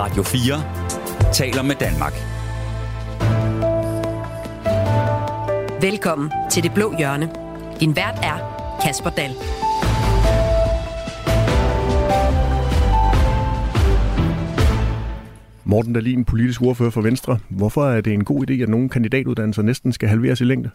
Radio 4 taler med Danmark. Velkommen til Det Blå Hjørne. Din vært er Kasper Dahl. Morten Dahlin, politisk ordfører for Venstre. Hvorfor er det en god idé, at nogle kandidatuddannelser næsten skal halveres i længde?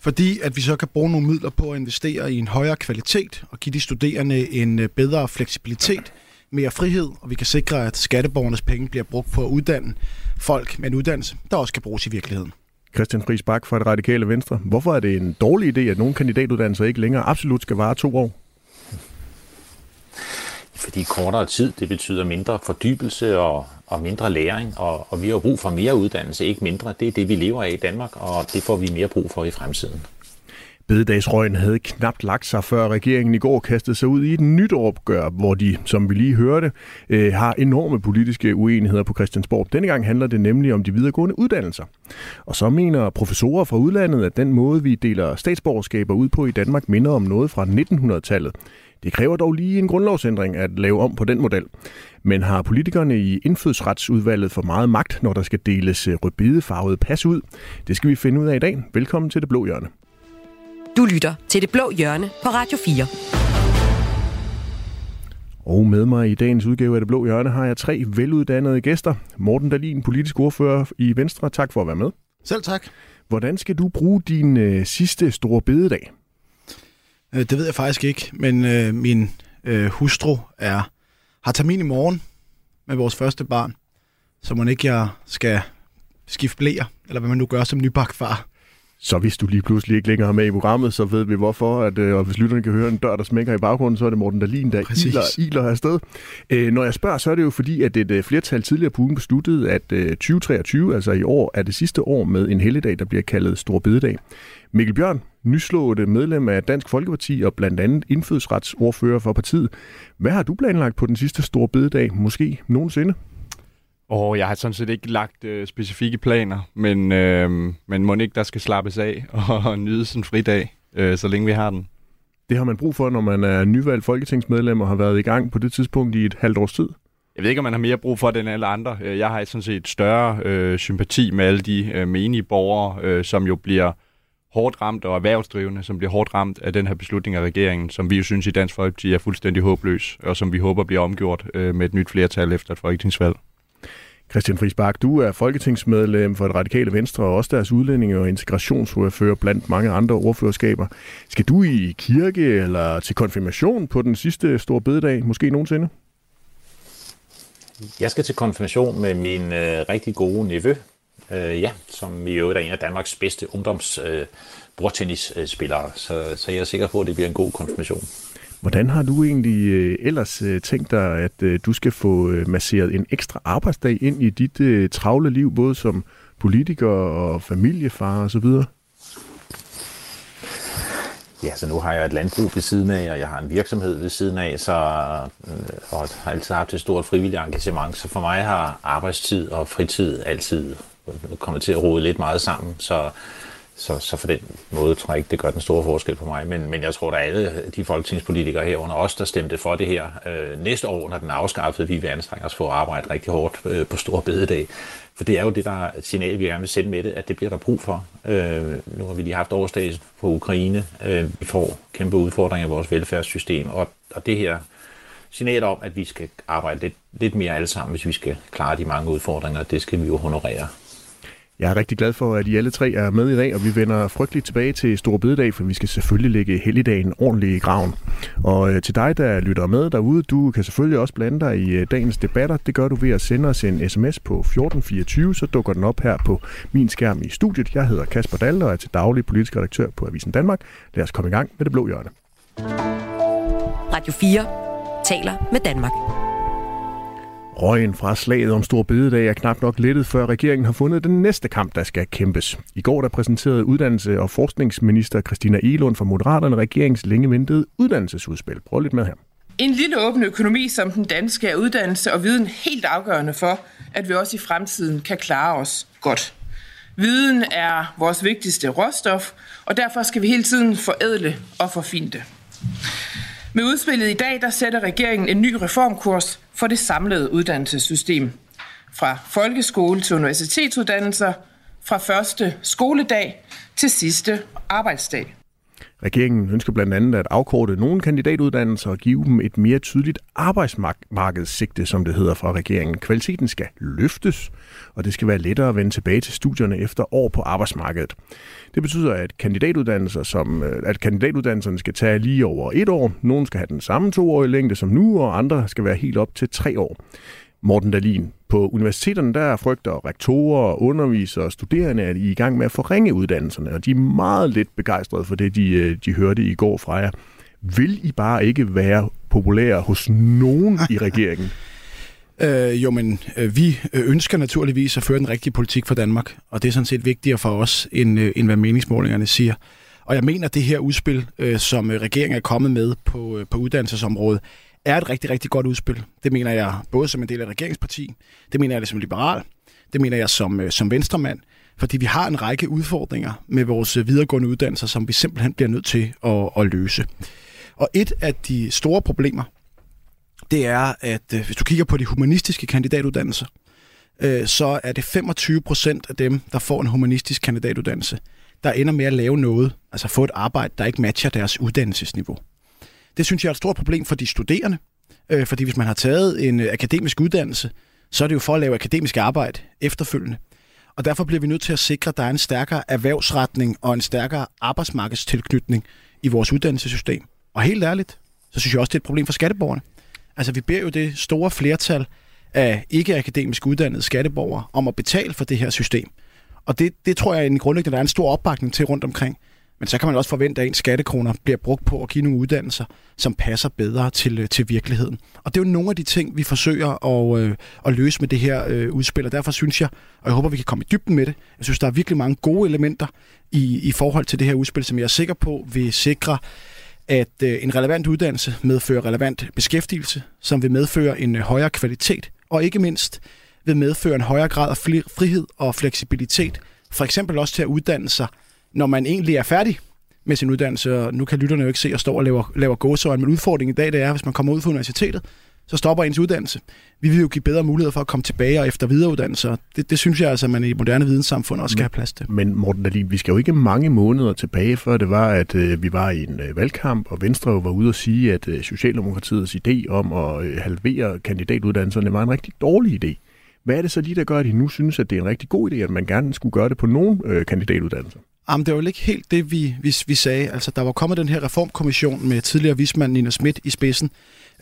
Fordi at vi så kan bruge nogle midler på at investere i en højere kvalitet og give de studerende en øh, bedre fleksibilitet, mere frihed, og vi kan sikre, at skatteborgernes penge bliver brugt på at uddanne folk med en uddannelse, der også kan bruges i virkeligheden. Christian Friis Bak fra det radikale Venstre. Hvorfor er det en dårlig idé, at nogle kandidatuddannelser ikke længere absolut skal vare to år? Fordi kortere tid, det betyder mindre fordybelse og, og mindre læring, og, og vi har brug for mere uddannelse, ikke mindre. Det er det, vi lever af i Danmark, og det får vi mere brug for i fremtiden. Bededagsrøgen havde knapt lagt sig, før regeringen i går kastede sig ud i et nyt opgør, hvor de, som vi lige hørte, øh, har enorme politiske uenigheder på Christiansborg. Denne gang handler det nemlig om de videregående uddannelser. Og så mener professorer fra udlandet, at den måde, vi deler statsborgerskaber ud på i Danmark, minder om noget fra 1900-tallet. Det kræver dog lige en grundlovsændring at lave om på den model. Men har politikerne i indfødsretsudvalget for meget magt, når der skal deles rødbidefarvede rødbedefarvede pas ud? Det skal vi finde ud af i dag. Velkommen til Det Blå Hjørne. Du lytter til Det Blå Hjørne på Radio 4. Og med mig i dagens udgave af Det Blå Hjørne har jeg tre veluddannede gæster. Morten Dahlin, politisk ordfører i Venstre. Tak for at være med. Selv tak. Hvordan skal du bruge din øh, sidste store bededag? Øh, Det ved jeg faktisk ikke, men øh, min øh, hustru er, har termin i morgen med vores første barn, så må ikke jeg skal skifte blæer, eller hvad man nu gør som nybagt far. Så hvis du lige pludselig ikke længere er med i programmet, så ved vi hvorfor. At, øh, og hvis lytterne kan høre en dør, der smækker i baggrunden, så er det Morten Dahlin, der Præcis. iler, iler afsted. Øh, når jeg spørger, så er det jo fordi, at et øh, flertal tidligere på ugen besluttede, at øh, 2023, altså i år, er det sidste år med en helligdag, der bliver kaldet Stor Bededag. Mikkel Bjørn, nyslået medlem af Dansk Folkeparti og blandt andet indfødsretsordfører for partiet. Hvad har du planlagt på den sidste Stor Bededag, måske nogensinde? Og jeg har sådan set ikke lagt øh, specifikke planer, men, øh, men må ikke, der skal slappes af og nyde en fridag, øh, så længe vi har den. Det har man brug for, når man er nyvalgt folketingsmedlem og har været i gang på det tidspunkt i et halvt års tid. Jeg ved ikke, om man har mere brug for det end alle andre. Øh, Jeg har sådan set større øh, sympati med alle de øh, menige borgere, øh, som jo bliver hårdt ramt, og erhvervsdrivende, som bliver hårdt ramt af den her beslutning af regeringen, som vi jo synes i Dansk Folkeparti er fuldstændig håbløs, og som vi håber bliver omgjort øh, med et nyt flertal efter et folketingsvalg. Christian Friis Bak, du er folketingsmedlem for det radikale Venstre og også deres udlændinge- og integrationsordfører blandt mange andre ordførerskaber. Skal du i kirke eller til konfirmation på den sidste store bededag, måske nogensinde? Jeg skal til konfirmation med min øh, rigtig gode nevø, øh, ja, som i øvrigt er en af Danmarks bedste ungdoms øh, bordtennisspillere, så, så jeg er sikker på, at det bliver en god konfirmation. Hvordan har du egentlig øh, ellers øh, tænkt dig, at øh, du skal få masseret en ekstra arbejdsdag ind i dit travle liv, både som politiker og familiefar osv.? Ja, så nu har jeg et landbrug ved siden af, og jeg har en virksomhed ved siden af, så, og har altid haft et stort frivilligt engagement. Så for mig har arbejdstid og fritid altid kommet til at rode lidt meget sammen. Så, så, så for den måde tror jeg ikke, det gør den store forskel på mig. Men, men jeg tror, at alle de folketingspolitikere herunder os, der stemte for det her øh, næste år, når den er afskaffet, vi vil anstrenge os for at arbejde rigtig hårdt øh, på stor bededag. For det er jo det, der signal, vi gerne vil sende med det, at det bliver der brug for. Øh, nu har vi lige haft årsdagen på Ukraine. Øh, vi får kæmpe udfordringer i vores velfærdssystem, og, og det her signal om, at vi skal arbejde lidt, lidt mere alle sammen, hvis vi skal klare de mange udfordringer, det skal vi jo honorere. Jeg er rigtig glad for, at I alle tre er med i dag, og vi vender frygteligt tilbage til Store Bededag, for vi skal selvfølgelig lægge helligdagen ordentligt i graven. Og øh, til dig, der lytter med derude, du kan selvfølgelig også blande dig i øh, dagens debatter. Det gør du ved at sende os en sms på 1424, så dukker den op her på min skærm i studiet. Jeg hedder Kasper Dahl og er til daglig politisk redaktør på Avisen Danmark. Lad os komme i gang med det blå hjørne. Radio 4 taler med Danmark. Røgen fra slaget om Stor Bededag er knap nok lettet, før regeringen har fundet den næste kamp, der skal kæmpes. I går der præsenterede uddannelse- og forskningsminister Christina Elund fra Moderaterne regeringens længe ventede uddannelsesudspil. Prøv lidt med her. En lille åben økonomi som den danske er uddannelse og viden helt afgørende for, at vi også i fremtiden kan klare os godt. Viden er vores vigtigste råstof, og derfor skal vi hele tiden forædle og forfine det. Med udspillet i dag, der sætter regeringen en ny reformkurs for det samlede uddannelsessystem. fra folkeskole til universitetsuddannelser, fra første skoledag til sidste arbejdsdag. Regeringen ønsker blandt andet at afkorte nogle kandidatuddannelser og give dem et mere tydeligt arbejdsmarkedssigte, som det hedder fra regeringen. Kvaliteten skal løftes, og det skal være lettere at vende tilbage til studierne efter år på arbejdsmarkedet. Det betyder, at kandidatuddannelser som, øh, at kandidatuddannelserne skal tage lige over et år. Nogle skal have den samme toårige længde som nu, og andre skal være helt op til tre år. Morten Dalin, på universiteterne der frygter rektorer, undervisere og studerende, at I er i gang med at forringe uddannelserne, og de er meget lidt begejstrede for det, de, øh, de hørte i går fra jer. Vil I bare ikke være populære hos nogen i regeringen? Øh, jo, men øh, vi ønsker naturligvis at føre den rigtige politik for Danmark, og det er sådan set vigtigere for os, end, øh, end hvad meningsmålingerne siger. Og jeg mener, at det her udspil, øh, som regeringen er kommet med på, øh, på uddannelsesområdet, er et rigtig, rigtig godt udspil. Det mener jeg både som en del af regeringsparti, det mener jeg det som liberal, det mener jeg som, øh, som venstremand, fordi vi har en række udfordringer med vores videregående uddannelser, som vi simpelthen bliver nødt til at, at løse. Og et af de store problemer, det er, at øh, hvis du kigger på de humanistiske kandidatuddannelser, øh, så er det 25 procent af dem, der får en humanistisk kandidatuddannelse, der ender med at lave noget, altså få et arbejde, der ikke matcher deres uddannelsesniveau. Det synes jeg er et stort problem for de studerende, øh, fordi hvis man har taget en øh, akademisk uddannelse, så er det jo for at lave akademisk arbejde efterfølgende. Og derfor bliver vi nødt til at sikre, at der er en stærkere erhvervsretning og en stærkere arbejdsmarkedstilknytning i vores uddannelsessystem. Og helt ærligt, så synes jeg også, det er et problem for skatteborgerne. Altså vi beder jo det store flertal af ikke-akademisk uddannede skatteborgere om at betale for det her system. Og det, det tror jeg en grundlæggende, der er en stor opbakning til rundt omkring. Men så kan man også forvente, at ens skattekroner bliver brugt på at give nogle uddannelser, som passer bedre til, øh, til virkeligheden. Og det er jo nogle af de ting, vi forsøger at, øh, at løse med det her øh, udspil, og derfor synes jeg, og jeg håber, vi kan komme i dybden med det, jeg synes, der er virkelig mange gode elementer i, i forhold til det her udspil, som jeg er sikker på vil sikre, at øh, en relevant uddannelse medfører relevant beskæftigelse, som vil medføre en øh, højere kvalitet, og ikke mindst vil medføre en højere grad af frihed og fleksibilitet, for eksempel også til at uddanne sig når man egentlig er færdig med sin uddannelse, og nu kan lytterne jo ikke se at stå og laver, laver gåsøjne, men udfordringen i dag det er, hvis man kommer ud fra universitetet, så stopper ens uddannelse. Vi vil jo give bedre muligheder for at komme tilbage og efter videreuddannelse, det, det synes jeg altså, at man i moderne videnssamfund også skal have plads til. Men Morten Dahlin, vi skal jo ikke mange måneder tilbage, før det var, at øh, vi var i en øh, valgkamp, og Venstre var ude at sige, at øh, Socialdemokratiets idé om at øh, halvere kandidatuddannelserne var en rigtig dårlig idé. Hvad er det så lige, der gør, at I nu synes, at det er en rigtig god idé, at man gerne skulle gøre det på nogle øh, kandidatuddannelser? Jamen, det var jo ikke helt det, vi, vi, vi sagde. Altså, der var kommet den her reformkommission med tidligere vismand Nina Schmidt i spidsen,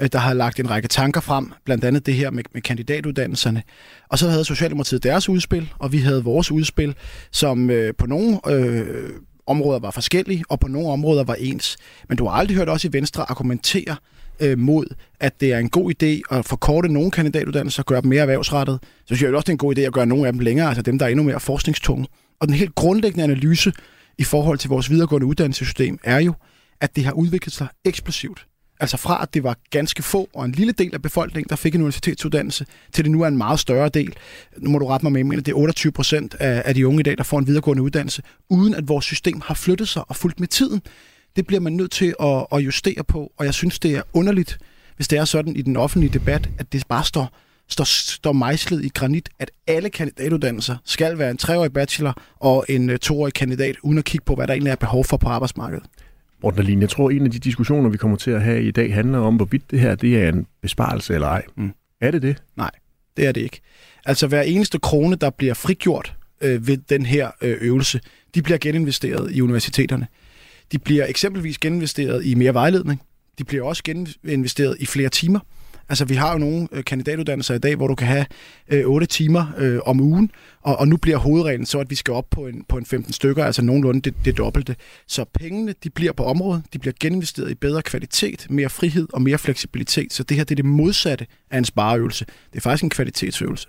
øh, der har lagt en række tanker frem, blandt andet det her med, med kandidatuddannelserne. Og så havde Socialdemokratiet deres udspil, og vi havde vores udspil, som øh, på nogle øh, områder var forskellige, og på nogle områder var ens. Men du har aldrig hørt os i Venstre argumentere øh, mod, at det er en god idé at forkorte nogle kandidatuddannelser og gøre dem mere erhvervsrettet. Så synes jeg også, det er en god idé at gøre nogle af dem længere, altså dem, der er endnu mere forskningstunge. Og den helt grundlæggende analyse i forhold til vores videregående uddannelsessystem er jo, at det har udviklet sig eksplosivt. Altså fra at det var ganske få og en lille del af befolkningen, der fik en universitetsuddannelse, til det nu er en meget større del. Nu må du rette mig med, men det er 28 procent af, af de unge i dag, der får en videregående uddannelse, uden at vores system har flyttet sig og fulgt med tiden. Det bliver man nødt til at, at justere på, og jeg synes, det er underligt, hvis det er sådan i den offentlige debat, at det bare står står, står mejslet i granit, at alle kandidatuddannelser skal være en treårig bachelor og en uh, toårig kandidat, uden at kigge på, hvad der egentlig er behov for på arbejdsmarkedet. Morten jeg tror, at en af de diskussioner, vi kommer til at have i dag, handler om, hvorvidt det her det er en besparelse eller ej. Mm. Er det det? Nej, det er det ikke. Altså hver eneste krone, der bliver frigjort øh, ved den her øh, øvelse, de bliver geninvesteret i universiteterne. De bliver eksempelvis geninvesteret i mere vejledning. De bliver også geninvesteret i flere timer. Altså, vi har jo nogle øh, kandidatuddannelser i dag, hvor du kan have øh, 8 timer øh, om ugen, og, og nu bliver hovedreglen så, at vi skal op på en, på en 15 stykker, altså nogenlunde det, det dobbelte. Så pengene, de bliver på området, de bliver geninvesteret i bedre kvalitet, mere frihed og mere fleksibilitet. Så det her, det er det modsatte af en spareøvelse. Det er faktisk en kvalitetsøvelse.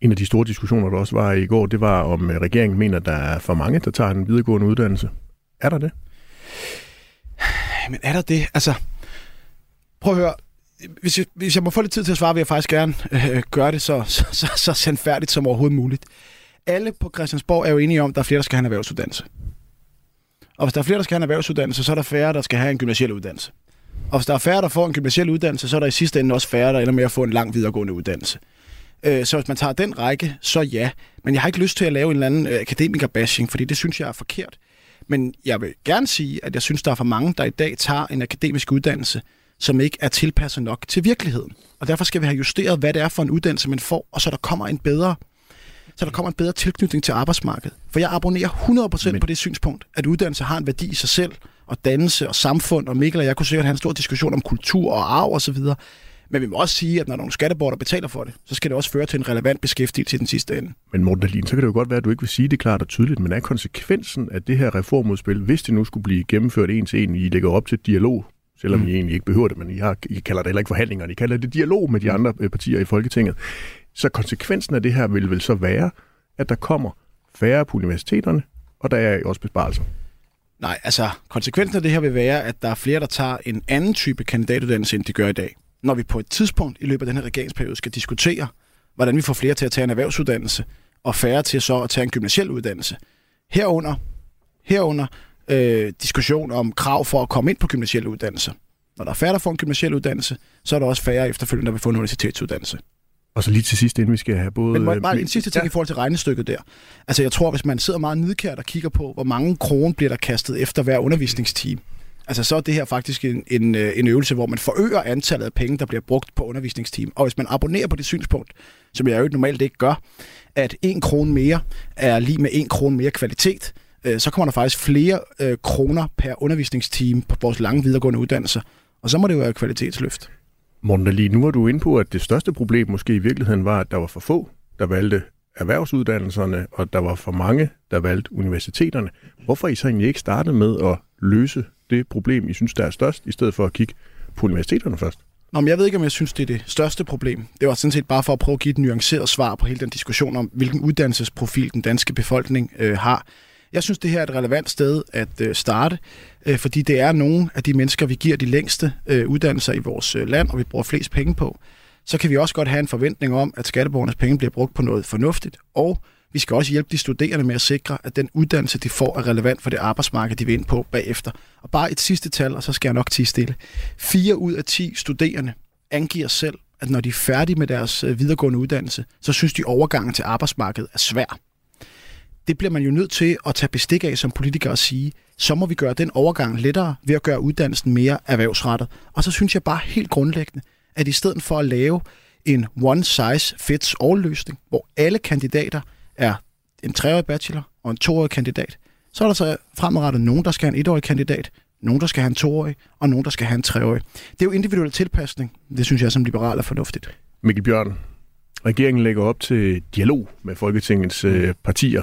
En af de store diskussioner, der også var i går, det var, om øh, regeringen mener, der er for mange, der tager en videregående uddannelse. Er der det? Men er der det? Altså, prøv at høre hvis jeg, hvis jeg må få lidt tid til at svare, vil jeg faktisk gerne øh, gøre det så, så, så, så sandfærdigt som overhovedet muligt. Alle på Christiansborg er jo enige om, at der er flere, der skal have en erhvervsuddannelse. Og hvis der er flere, der skal have en erhvervsuddannelse, så er der færre, der skal have en gymnasiel uddannelse. Og hvis der er færre, der får en gymnasiel uddannelse, så er der i sidste ende også færre, der ender med at få en lang videregående uddannelse. Øh, så hvis man tager den række, så ja. Men jeg har ikke lyst til at lave en eller anden øh, akademiker-bashing, fordi det synes jeg er forkert. Men jeg vil gerne sige, at jeg synes, der er for mange, der i dag tager en akademisk uddannelse, som ikke er tilpasset nok til virkeligheden. Og derfor skal vi have justeret, hvad det er for en uddannelse, man får, og så der kommer en bedre så der kommer en bedre tilknytning til arbejdsmarkedet. For jeg abonnerer 100% Men... på det synspunkt, at uddannelse har en værdi i sig selv, og dannelse og samfund, og Mikkel og jeg kunne sikkert have en stor diskussion om kultur og arv osv., men vi må også sige, at når nogle skatteborger betaler for det, så skal det også føre til en relevant beskæftigelse i den sidste ende. Men Morten Dahlin, så kan det jo godt være, at du ikke vil sige det klart og tydeligt, men er konsekvensen af det her reformudspil, hvis det nu skulle blive gennemført en til en, I lægger op til dialog, selvom mm. I egentlig ikke behøver det, men I, har, I kalder det heller ikke forhandlinger, I kalder det dialog med de andre øh, partier i Folketinget. Så konsekvensen af det her vil vel så være, at der kommer færre på universiteterne, og der er også besparelser. Nej, altså konsekvensen af det her vil være, at der er flere, der tager en anden type kandidatuddannelse, end de gør i dag. Når vi på et tidspunkt i løbet af den her regeringsperiode skal diskutere, hvordan vi får flere til at tage en erhvervsuddannelse, og færre til så at tage en gymnasiel uddannelse. Herunder, herunder øh, diskussion om krav for at komme ind på gymnasielle uddannelser. Når der er færre, der får en gymnasiel uddannelse, så er der også færre efterfølgende, der vil få en universitetsuddannelse. Og så lige til sidst, inden vi skal have både... Men bare, bare en sidste ting ja. i forhold til regnestykket der. Altså jeg tror, hvis man sidder meget nidkært og kigger på, hvor mange kroner bliver der kastet efter hver undervisningsteam, altså så er det her faktisk en, en, øh, en øvelse, hvor man forøger antallet af penge, der bliver brugt på undervisningsteam. Og hvis man abonnerer på det synspunkt, som jeg jo normalt ikke gør, at en krone mere er lige med en krone mere kvalitet, øh, så kommer der faktisk flere øh, kroner per undervisningsteam på vores lange videregående uddannelser. Og så må det jo være kvalitetsløft. Morten Dahlin, nu var du inde på, at det største problem måske i virkeligheden var, at der var for få, der valgte erhvervsuddannelserne, og der var for mange, der valgte universiteterne. Hvorfor I så egentlig ikke startet med at løse det problem, I synes, der er størst, i stedet for at kigge på universiteterne først? Nå, men jeg ved ikke, om jeg synes, det er det største problem. Det var sådan set bare for at prøve at give et nuanceret svar på hele den diskussion om, hvilken uddannelsesprofil den danske befolkning øh, har. Jeg synes, det her er et relevant sted at øh, starte, øh, fordi det er nogle af de mennesker, vi giver de længste øh, uddannelser i vores øh, land, og vi bruger flest penge på. Så kan vi også godt have en forventning om, at skatteborgernes penge bliver brugt på noget fornuftigt, og vi skal også hjælpe de studerende med at sikre, at den uddannelse, de får, er relevant for det arbejdsmarked, de vil ind på bagefter. Og bare et sidste tal, og så skal jeg nok tige stille. 4 ud af 10 studerende angiver selv, at når de er færdige med deres øh, videregående uddannelse, så synes de overgangen til arbejdsmarkedet er svær det bliver man jo nødt til at tage bestik af som politiker og sige, så må vi gøre den overgang lettere ved at gøre uddannelsen mere erhvervsrettet. Og så synes jeg bare helt grundlæggende, at i stedet for at lave en one size fits all løsning, hvor alle kandidater er en treårig bachelor og en toårig kandidat, så er der så fremadrettet nogen, der skal have en etårig kandidat, nogen, der skal have en toårig, og nogen, der skal have en treårig. Det er jo individuel tilpasning. Det synes jeg som liberal er fornuftigt. Mikkel Bjørn, regeringen lægger op til dialog med Folketingets øh, partier.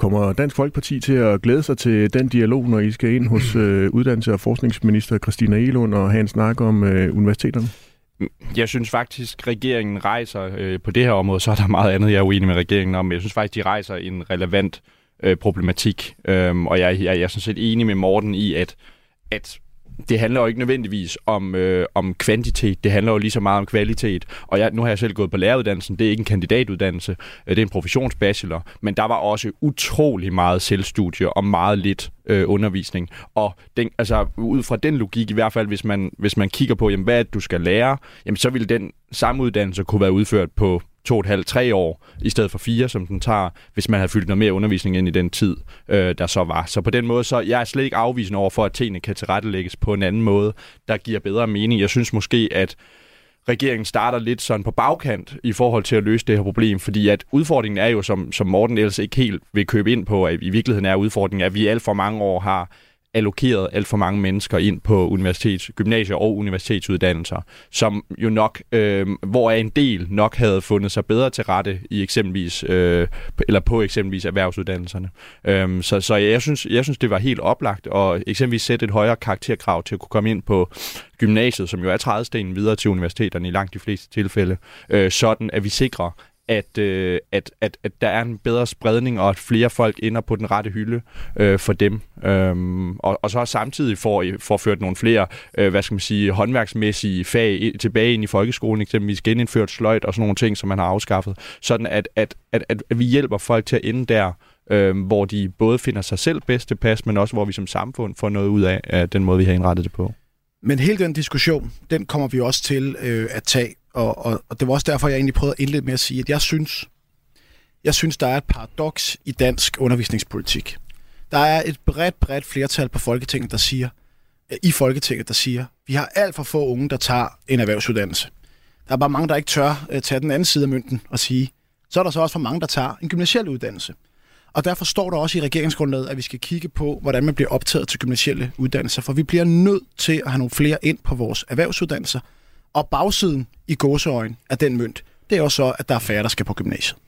Kommer Dansk Folkeparti til at glæde sig til den dialog, når I skal ind hos øh, uddannelses- og forskningsminister Christina Elund og have en snak om øh, universiteterne? Jeg synes faktisk, regeringen rejser øh, på det her område, så er der meget andet, jeg er uenig med regeringen om. Jeg synes faktisk, de rejser en relevant øh, problematik. Øhm, og jeg, jeg, jeg er sådan set enig med Morten i, at, at det handler jo ikke nødvendigvis om, øh, om kvantitet, det handler jo lige så meget om kvalitet. Og jeg, nu har jeg selv gået på læreruddannelsen, det er ikke en kandidatuddannelse, øh, det er en professionsbachelor, men der var også utrolig meget selvstudie og meget lidt øh, undervisning. Og den, altså, ud fra den logik, i hvert fald hvis man, hvis man kigger på, jamen, hvad du skal lære, jamen, så vil den samme uddannelse kunne være udført på to og et halvt, tre år, i stedet for fire, som den tager, hvis man havde fyldt noget mere undervisning ind i den tid, øh, der så var. Så på den måde, så jeg er slet ikke afvisende over for, at tingene kan tilrettelægges på en anden måde, der giver bedre mening. Jeg synes måske, at regeringen starter lidt sådan på bagkant i forhold til at løse det her problem, fordi at udfordringen er jo, som, som Morten ellers ikke helt vil købe ind på, at i virkeligheden er udfordringen, at vi alt for mange år har allokeret alt for mange mennesker ind på universitets, gymnasier og universitetsuddannelser, som jo nok, øh, hvor en del nok havde fundet sig bedre til rette i eksempelvis, øh, eller på eksempelvis erhvervsuddannelserne. Øh, så så jeg, synes, jeg synes, det var helt oplagt at eksempelvis sætte et højere karakterkrav til at kunne komme ind på gymnasiet, som jo er trædestenen videre til universiteterne i langt de fleste tilfælde, øh, sådan at vi sikrer, at, øh, at, at, at der er en bedre spredning, og at flere folk ender på den rette hylde øh, for dem. Øhm, og, og så samtidig får, får ført nogle flere, øh, hvad skal man sige, håndværksmæssige fag tilbage ind i folkeskolen, eksempelvis genindført sløjt og sådan nogle ting, som man har afskaffet, sådan at, at, at, at, at vi hjælper folk til at ende der, øh, hvor de både finder sig selv bedst tilpas, men også hvor vi som samfund får noget ud af, af den måde, vi har indrettet det på. Men hele den diskussion, den kommer vi også til øh, at tage og, og, og det var også derfor, jeg egentlig prøvede at indlede med at sige, at jeg synes, jeg synes, der er et paradoks i dansk undervisningspolitik. Der er et bredt, bredt flertal på Folketinget, der siger, øh, i Folketinget, der siger, vi har alt for få unge, der tager en erhvervsuddannelse. Der er bare mange, der ikke tør øh, tage den anden side af mønten og sige, så er der så også for mange, der tager en gymnasiel uddannelse. Og derfor står der også i regeringsgrundlaget, at vi skal kigge på, hvordan man bliver optaget til gymnasielle uddannelser, for vi bliver nødt til at have nogle flere ind på vores erhvervsuddannelser. Og bagsiden i gåseøjen af den mønt, det er også så, at der er færre, der skal på gymnasiet.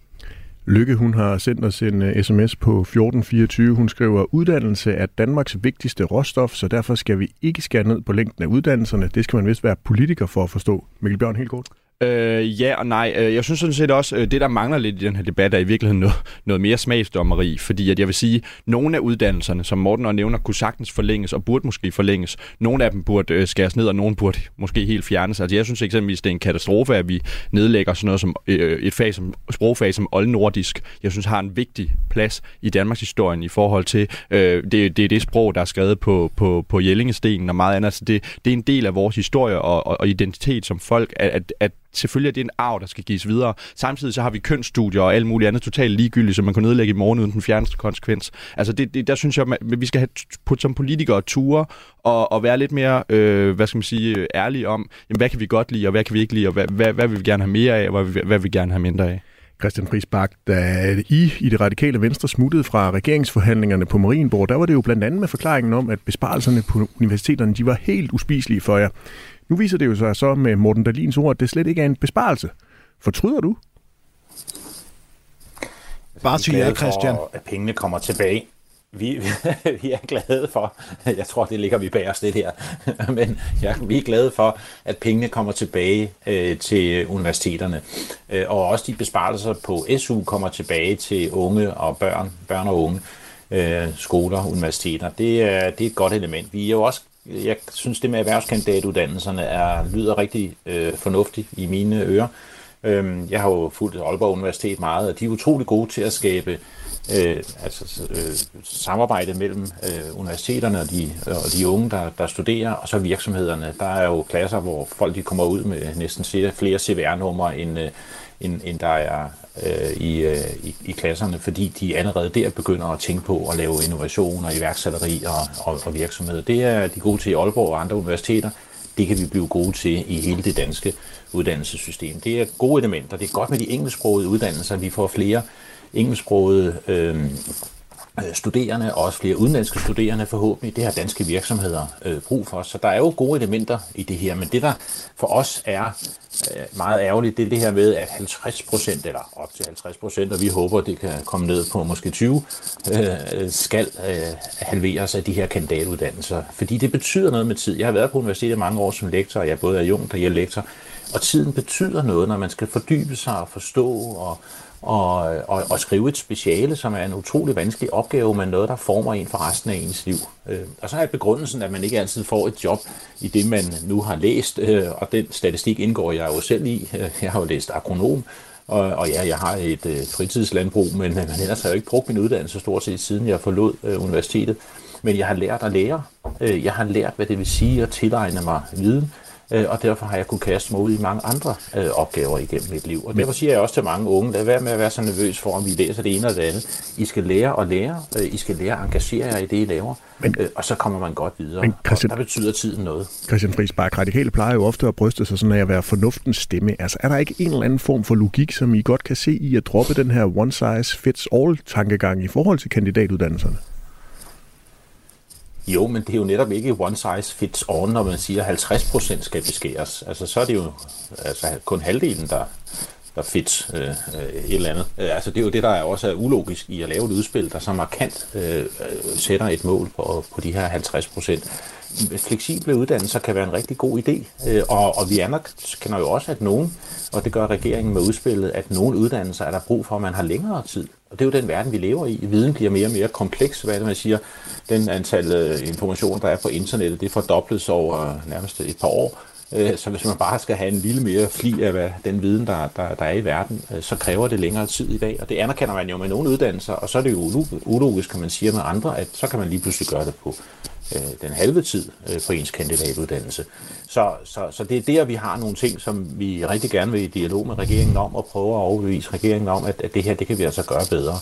Lykke, hun har sendt os en øh, uh, sms på 1424. Hun skriver, uddannelse er Danmarks vigtigste råstof, så derfor skal vi ikke skære ned på længden af uddannelserne. Det skal man vist være politiker for at forstå. Mikkel Bjørn, helt kort. Øh, ja og nej. Øh, jeg synes sådan set også, øh, det der mangler lidt i den her debat, er i virkeligheden noget, noget mere smagsdommeri. Fordi at jeg vil sige, nogle af uddannelserne, som Morten og nævner, kunne sagtens forlænges og burde måske forlænges. Nogle af dem burde øh, skæres ned, og nogle burde måske helt fjernes. Altså jeg synes eksempelvis, det er en katastrofe, at vi nedlægger sådan noget som øh, et fag som, sprogfag som oldnordisk. Jeg synes har en vigtig plads i Danmarks historien i forhold til, øh, det, det er det sprog, der er skrevet på, på, på Jellingestenen og meget andet. Altså det, det er en del af vores historie og, og, og identitet som folk, at, at, at selvfølgelig er det en arv, der skal gives videre. Samtidig så har vi kønsstudier og alt muligt andet totalt ligegyldigt, som man kan nedlægge i morgen uden den fjerneste konsekvens. Altså det, det, der synes jeg, at vi skal have som politikere ture og, og være lidt mere, øh, hvad skal man sige, ærlige om, jamen, hvad kan vi godt lide, og hvad kan vi ikke lide, og hvad, hvad, hvad vil vi gerne have mere af, og hvad, hvad vil vi gerne have mindre af. Christian Friis da I i det radikale venstre smuttede fra regeringsforhandlingerne på Marienborg, der var det jo blandt andet med forklaringen om, at besparelserne på universiteterne de var helt uspiselige for jer. Nu viser det jo sig så med Morten Dalins ord, at det slet ikke er en besparelse. Fortryder du? Bare til jer, Christian. For, at pengene kommer tilbage. Vi, vi er glade for, jeg tror, det ligger vi bag os lidt her, men ja, vi er glade for, at pengene kommer tilbage øh, til universiteterne. Øh, og også de besparelser på SU kommer tilbage til unge og børn, børn og unge, øh, skoler, universiteter. Det er, det er et godt element. Vi er jo også jeg synes, det med erhvervskandidatuddannelserne er, lyder rigtig øh, fornuftigt i mine ører. Øhm, jeg har jo fulgt Aalborg Universitet meget, og de er utrolig gode til at skabe øh, altså, øh, samarbejde mellem øh, universiteterne og de, og de unge, der, der studerer, og så virksomhederne. Der er jo klasser, hvor folk de kommer ud med næsten flere CVR-numre, end, øh, end, end der er øh, i, øh, i, i klasserne, fordi de allerede der begynder at tænke på at lave innovation og iværksætteri og, og, og virksomhed. Det er de gode til i Aalborg og andre universiteter. Det kan vi blive gode til i hele det danske uddannelsessystem. Det er gode elementer. Det er godt med de engelsksprogede uddannelser. Vi får flere engelsksprogede øh, Øh, studerende, og også flere udenlandske studerende forhåbentlig. Det har danske virksomheder øh, brug for. Så der er jo gode elementer i det her, men det der for os er øh, meget ærgerligt, det er det her med, at 50 procent, eller op til 50 procent, og vi håber, det kan komme ned på måske 20, øh, skal øh, halveres af de her kandidatuddannelser. Fordi det betyder noget med tid. Jeg har været på universitetet mange år som lektor, og jeg er jung og jeg er lektor, og tiden betyder noget, når man skal fordybe sig og forstå og, og, og, og skrive et speciale, som er en utrolig vanskelig opgave, men noget, der former en for resten af ens liv. Øh, og så er begrundelsen, at man ikke altid får et job i det, man nu har læst, øh, og den statistik indgår jeg jo selv i. Øh, jeg har jo læst agronom, og, og ja, jeg har et øh, fritidslandbrug, men, øh, men ellers har jeg jo ikke brugt min uddannelse stort set siden jeg forlod øh, universitetet. Men jeg har lært at lære. Øh, jeg har lært, hvad det vil sige at tilegne mig viden øh, og derfor har jeg kunnet kaste mig ud i mange andre øh, opgaver igennem mit liv. Og derfor siger jeg også til mange unge, lad være med at være så nervøs for, om vi læser det ene eller det andet. I skal lære at lære, øh, I skal lære at engagere jer i det, I laver, men, øh, og så kommer man godt videre. Men Christian, og der betyder tiden noget. Christian Friis Bak, radikale plejer jo ofte at bryste sig sådan af at være fornuftens stemme. Altså er der ikke en eller anden form for logik, som I godt kan se i at droppe den her one size fits all tankegang i forhold til kandidatuddannelserne? Jo, men det er jo netop ikke one size fits all, når man siger, at 50% skal beskæres. Altså, så er det jo altså, kun halvdelen, der, der fits øh, øh, et eller andet. Øh, altså, det er jo det, der er også er ulogisk i at lave et udspil, der så markant øh, sætter et mål på, på de her 50%. Fleksible uddannelser kan være en rigtig god idé, øh, og, og vi anerkender jo også, at nogen, og det gør regeringen med udspillet, at nogle uddannelser er der brug for, at man har længere tid. Og det er jo den verden, vi lever i. Viden bliver mere og mere kompleks, hvad det man siger den antal øh, information, der er på internettet, det fordobles over øh, nærmest et par år. Øh, så hvis man bare skal have en lille mere fli af hvad, den viden, der, der, der er i verden, så kræver det længere tid i dag. Og det anerkender man jo med nogle uddannelser, og så er det jo ulogisk, kan man sige med andre, at så kan man lige pludselig gøre det på Øh, den halve tid øh, på ens kandidatuddannelse. Så, så, så det er der, vi har nogle ting, som vi rigtig gerne vil i dialog med regeringen om, og prøve at overbevise regeringen om, at, at det her, det kan vi altså gøre bedre.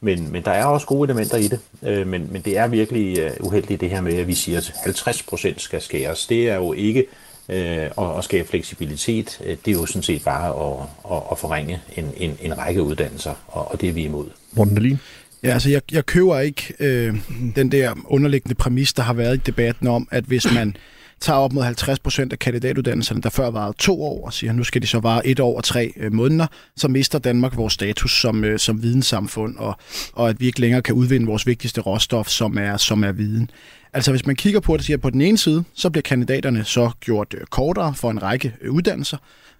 Men, men der er også gode elementer i det. Øh, men, men det er virkelig øh, uheldigt det her med, at vi siger, at 50 procent skal skæres. Det er jo ikke øh, at, at skabe fleksibilitet. Det er jo sådan set bare at, at, at forringe en, en, en række uddannelser, og, og det er vi imod. Morten Dahlin? Ja, altså jeg, jeg køber ikke øh, den der underliggende præmis, der har været i debatten om, at hvis man tager op mod 50 procent af kandidatuddannelserne, der før varede to år, og siger, at nu skal de så vare et år og tre øh, måneder, så mister Danmark vores status som, øh, som videnssamfund, og, og at vi ikke længere kan udvinde vores vigtigste råstof, som er, som er viden. Altså hvis man kigger på det, siger på den ene side, så bliver kandidaterne så gjort øh, kortere for en række øh, uddannelser.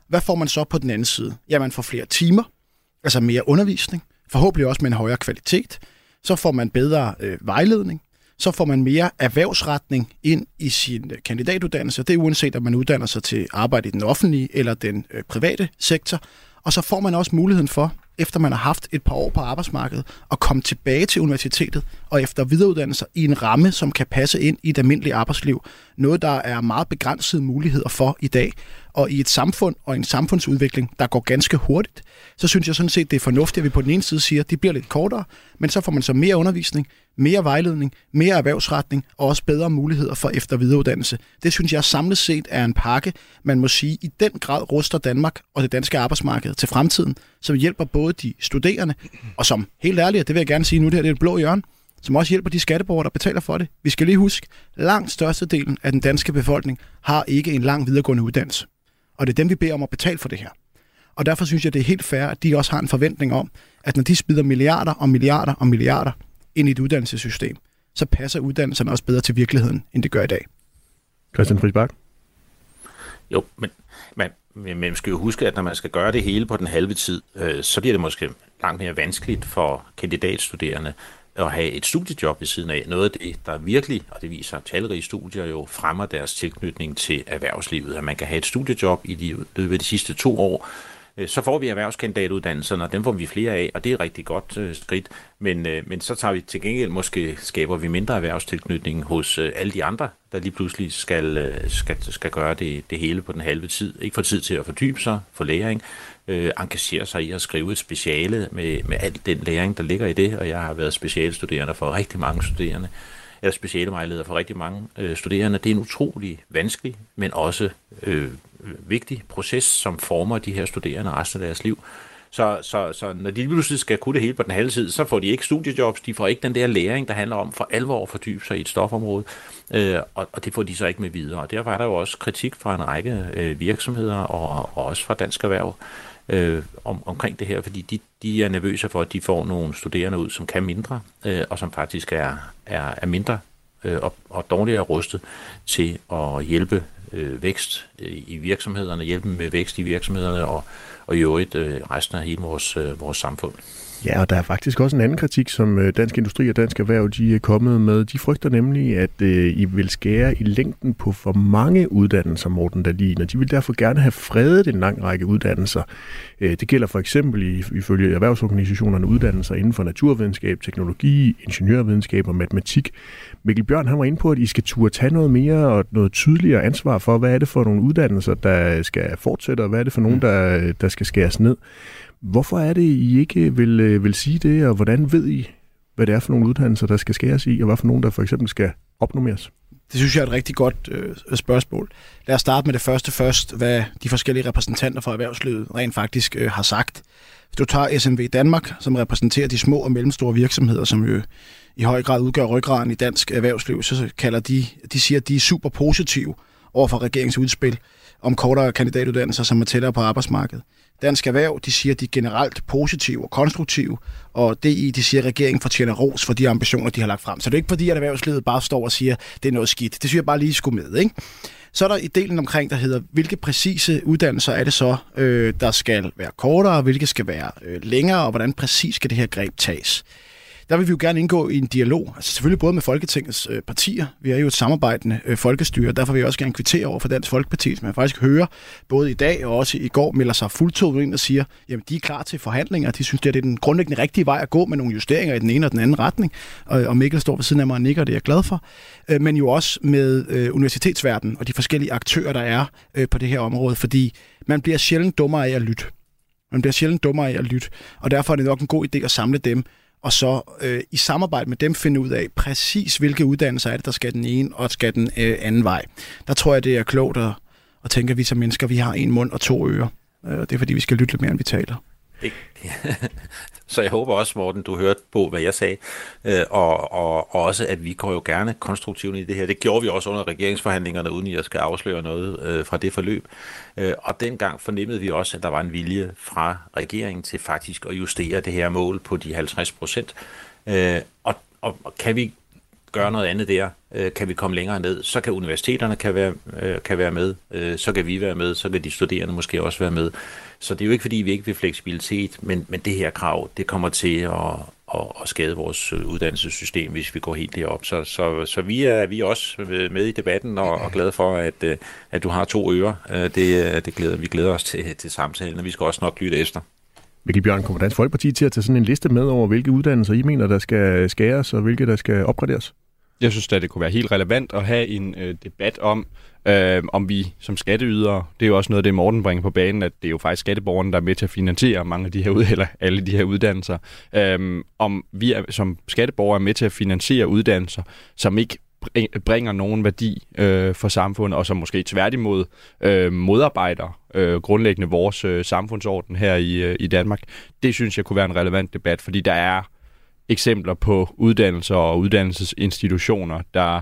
Hvad får man så på den anden side? Ja, man får flere timer, altså mere undervisning, forhåbentlig også med en højere kvalitet. Så får man bedre øh, vejledning, så får man mere erhvervsretning ind i sin øh, kandidatuddannelse. Det er uanset, om man uddanner sig til arbejde i den offentlige eller den øh, private sektor. Og så får man også muligheden for, efter man har haft et par år på arbejdsmarkedet, at komme tilbage til universitetet og efter videreuddannelse i en ramme, som kan passe ind i et almindeligt arbejdsliv. Noget, der er meget begrænsede muligheder for i dag. Og i et samfund og en samfundsudvikling, der går ganske hurtigt, så synes jeg sådan set, det er fornuftigt, at vi på den ene side siger, at de bliver lidt kortere, men så får man så mere undervisning, mere vejledning, mere erhvervsretning og også bedre muligheder for efter- og videreuddannelse. Det synes jeg samlet set er en pakke, man må sige i den grad ruster Danmark og det danske arbejdsmarked til fremtiden, som hjælper både de studerende, og som helt ærligt, det vil jeg gerne sige nu, det her det er et blå hjørne, som også hjælper de skatteborgere, der betaler for det. Vi skal lige huske, langt størstedelen af den danske befolkning har ikke en lang videregående uddannelse. Og det er dem, vi beder om at betale for det her. Og derfor synes jeg, det er helt fair, at de også har en forventning om, at når de smider milliarder og milliarder og milliarder ind i et uddannelsessystem, så passer uddannelserne også bedre til virkeligheden, end det gør i dag. Christian Friis Bak? Jo, men man, men man skal jo huske, at når man skal gøre det hele på den halve tid, øh, så bliver det måske langt mere vanskeligt for kandidatstuderende at have et studiejob ved siden af. Noget af det, der virkelig, og det viser talrige studier jo, fremmer deres tilknytning til erhvervslivet, at man kan have et studiejob i de, løbet af de sidste to år, Øh, så får vi erhvervskandidatuddannelserne, og dem får vi flere af, og det er et rigtig godt øh, skridt. Men, øh, men så tager vi til gengæld, måske skaber vi mindre erhvervstilknytning hos øh, alle de andre, der lige pludselig skal, øh, skal, skal gøre det, det hele på den halve tid. Ikke få tid til at fordybe sig, for læring, øh, engagere sig i at skrive et speciale med, med al den læring, der ligger i det, og jeg har været specialstuderende for rigtig mange studerende er specialevejleder for rigtig mange øh, studerende. Det er en utrolig vanskelig, men også øh, øh, vigtig proces, som former de her studerende resten af deres liv. Så, så, så når de pludselig skal kunne det hele på den halve tid, så får de ikke studiejobs, de får ikke den der læring, der handler om for alvor at fordybe sig i et stofområde, øh, og, og det får de så ikke med videre. Og derfor er der jo også kritik fra en række øh, virksomheder og, og også fra Dansk Erhverv øh, om, omkring det her, fordi de, de er nervøse for, at de får nogle studerende ud, som kan mindre, øh, og som faktisk er, er, er mindre øh, og, og dårligere rustet til at hjælpe øh, vækst øh, i virksomhederne, hjælpe med vækst i virksomhederne og, og i øvrigt øh, resten af hele vores, øh, vores samfund. Ja, og der er faktisk også en anden kritik, som øh, Dansk Industri og Dansk Erhverv de er kommet med. De frygter nemlig, at øh, I vil skære i længden på for mange uddannelser, Morten Dahlin, og de vil derfor gerne have fredet en lang række uddannelser. Øh, det gælder for eksempel ifølge erhvervsorganisationerne uddannelser inden for naturvidenskab, teknologi, ingeniørvidenskab og matematik. Mikkel Bjørn han var inde på, at I skal turde tage noget mere og noget tydeligere ansvar for, hvad er det for nogle uddannelser, der skal fortsætte, og hvad er det for nogle, der, der skal skæres ned. Hvorfor er det, I ikke vil, øh, vil sige det, og hvordan ved I, hvad det er for nogle uddannelser, der skal skæres i, og hvad for nogle, der for eksempel skal opnormeres? Det synes jeg er et rigtig godt øh, spørgsmål. Lad os starte med det første først, hvad de forskellige repræsentanter for erhvervslivet rent faktisk øh, har sagt. Hvis du tager SMV Danmark, som repræsenterer de små og mellemstore virksomheder, som jo i høj grad udgør ryggraden i dansk erhvervsliv, så kalder de, de siger, at de er super positive over for regeringens udspil om kortere kandidatuddannelser, som er tættere på arbejdsmarkedet. Dansk Erhverv, de siger, at de er generelt positive og konstruktive, og DI, de siger, at regeringen fortjener ros for de ambitioner, de har lagt frem. Så det er ikke fordi, at erhvervslivet bare står og siger, at det er noget skidt. Det synes jeg bare lige skulle med, ikke? Så er der i delen omkring, der hedder, hvilke præcise uddannelser er det så, øh, der skal være kortere, hvilke skal være øh, længere, og hvordan præcis skal det her greb tages der vil vi jo gerne indgå i en dialog, altså selvfølgelig både med Folketingets øh, partier, vi er jo et samarbejdende øh, folkestyre, derfor vil jeg også gerne kvittere over for Dansk Folkeparti, som jeg faktisk hører både i dag og også i går melder sig fuldtoget ind og siger, jamen de er klar til forhandlinger, de synes, det er den grundlæggende rigtige vej at gå med nogle justeringer i den ene og den anden retning, og, og Mikkel står ved siden af mig og nikker, det er jeg glad for, øh, men jo også med øh, universitetsverdenen og de forskellige aktører, der er øh, på det her område, fordi man bliver sjældent dummere af at lytte. Man bliver sjældent dummere af at lytte, og derfor er det nok en god idé at samle dem, og så øh, i samarbejde med dem finde ud af præcis, hvilke uddannelser er det, der skal den ene og skal den øh, anden vej. Der tror jeg, det er klogt at, at tænke, at vi som mennesker, vi har en mund og to ører. Øh, det er fordi, vi skal lytte lidt mere, end vi taler. Så jeg håber også, Morten, du hørte på, hvad jeg sagde, øh, og, og, og også, at vi går jo gerne konstruktivt i det her. Det gjorde vi også under regeringsforhandlingerne, uden at jeg skal afsløre noget øh, fra det forløb. Øh, og dengang fornemmede vi også, at der var en vilje fra regeringen til faktisk at justere det her mål på de 50 procent. Og, og, og kan vi gøre noget andet der, øh, kan vi komme længere ned, så kan universiteterne kan være, øh, kan være med, øh, så kan vi være med, så kan de studerende måske også være med. Så det er jo ikke, fordi vi ikke vil fleksibilitet, men, men det her krav, det kommer til at, at, at skade vores uddannelsessystem, hvis vi går helt derop. Så, så, så vi, er, vi er også med i debatten og, og glade for, at, at du har to ører. Det, det glæder, vi glæder os til, til samtalen, og vi skal også nok lytte efter. Mikkel Bjørn, kommer Dansk Folkeparti til at tage sådan en liste med over, hvilke uddannelser I mener, der skal skæres, og hvilke der skal opgraderes? Jeg synes at det kunne være helt relevant at have en øh, debat om, øh, om vi som skatteydere, det er jo også noget, det Morten bringer på banen, at det er jo faktisk skatteborgerne, der er med til at finansiere mange af de her, eller alle de her uddannelser. Øh, om vi er, som skatteborgere er med til at finansiere uddannelser, som ikke bringer nogen værdi øh, for samfundet, og som måske tværtimod øh, modarbejder øh, grundlæggende vores øh, samfundsorden her i, øh, i Danmark. Det synes jeg kunne være en relevant debat, fordi der er eksempler på uddannelser og uddannelsesinstitutioner, der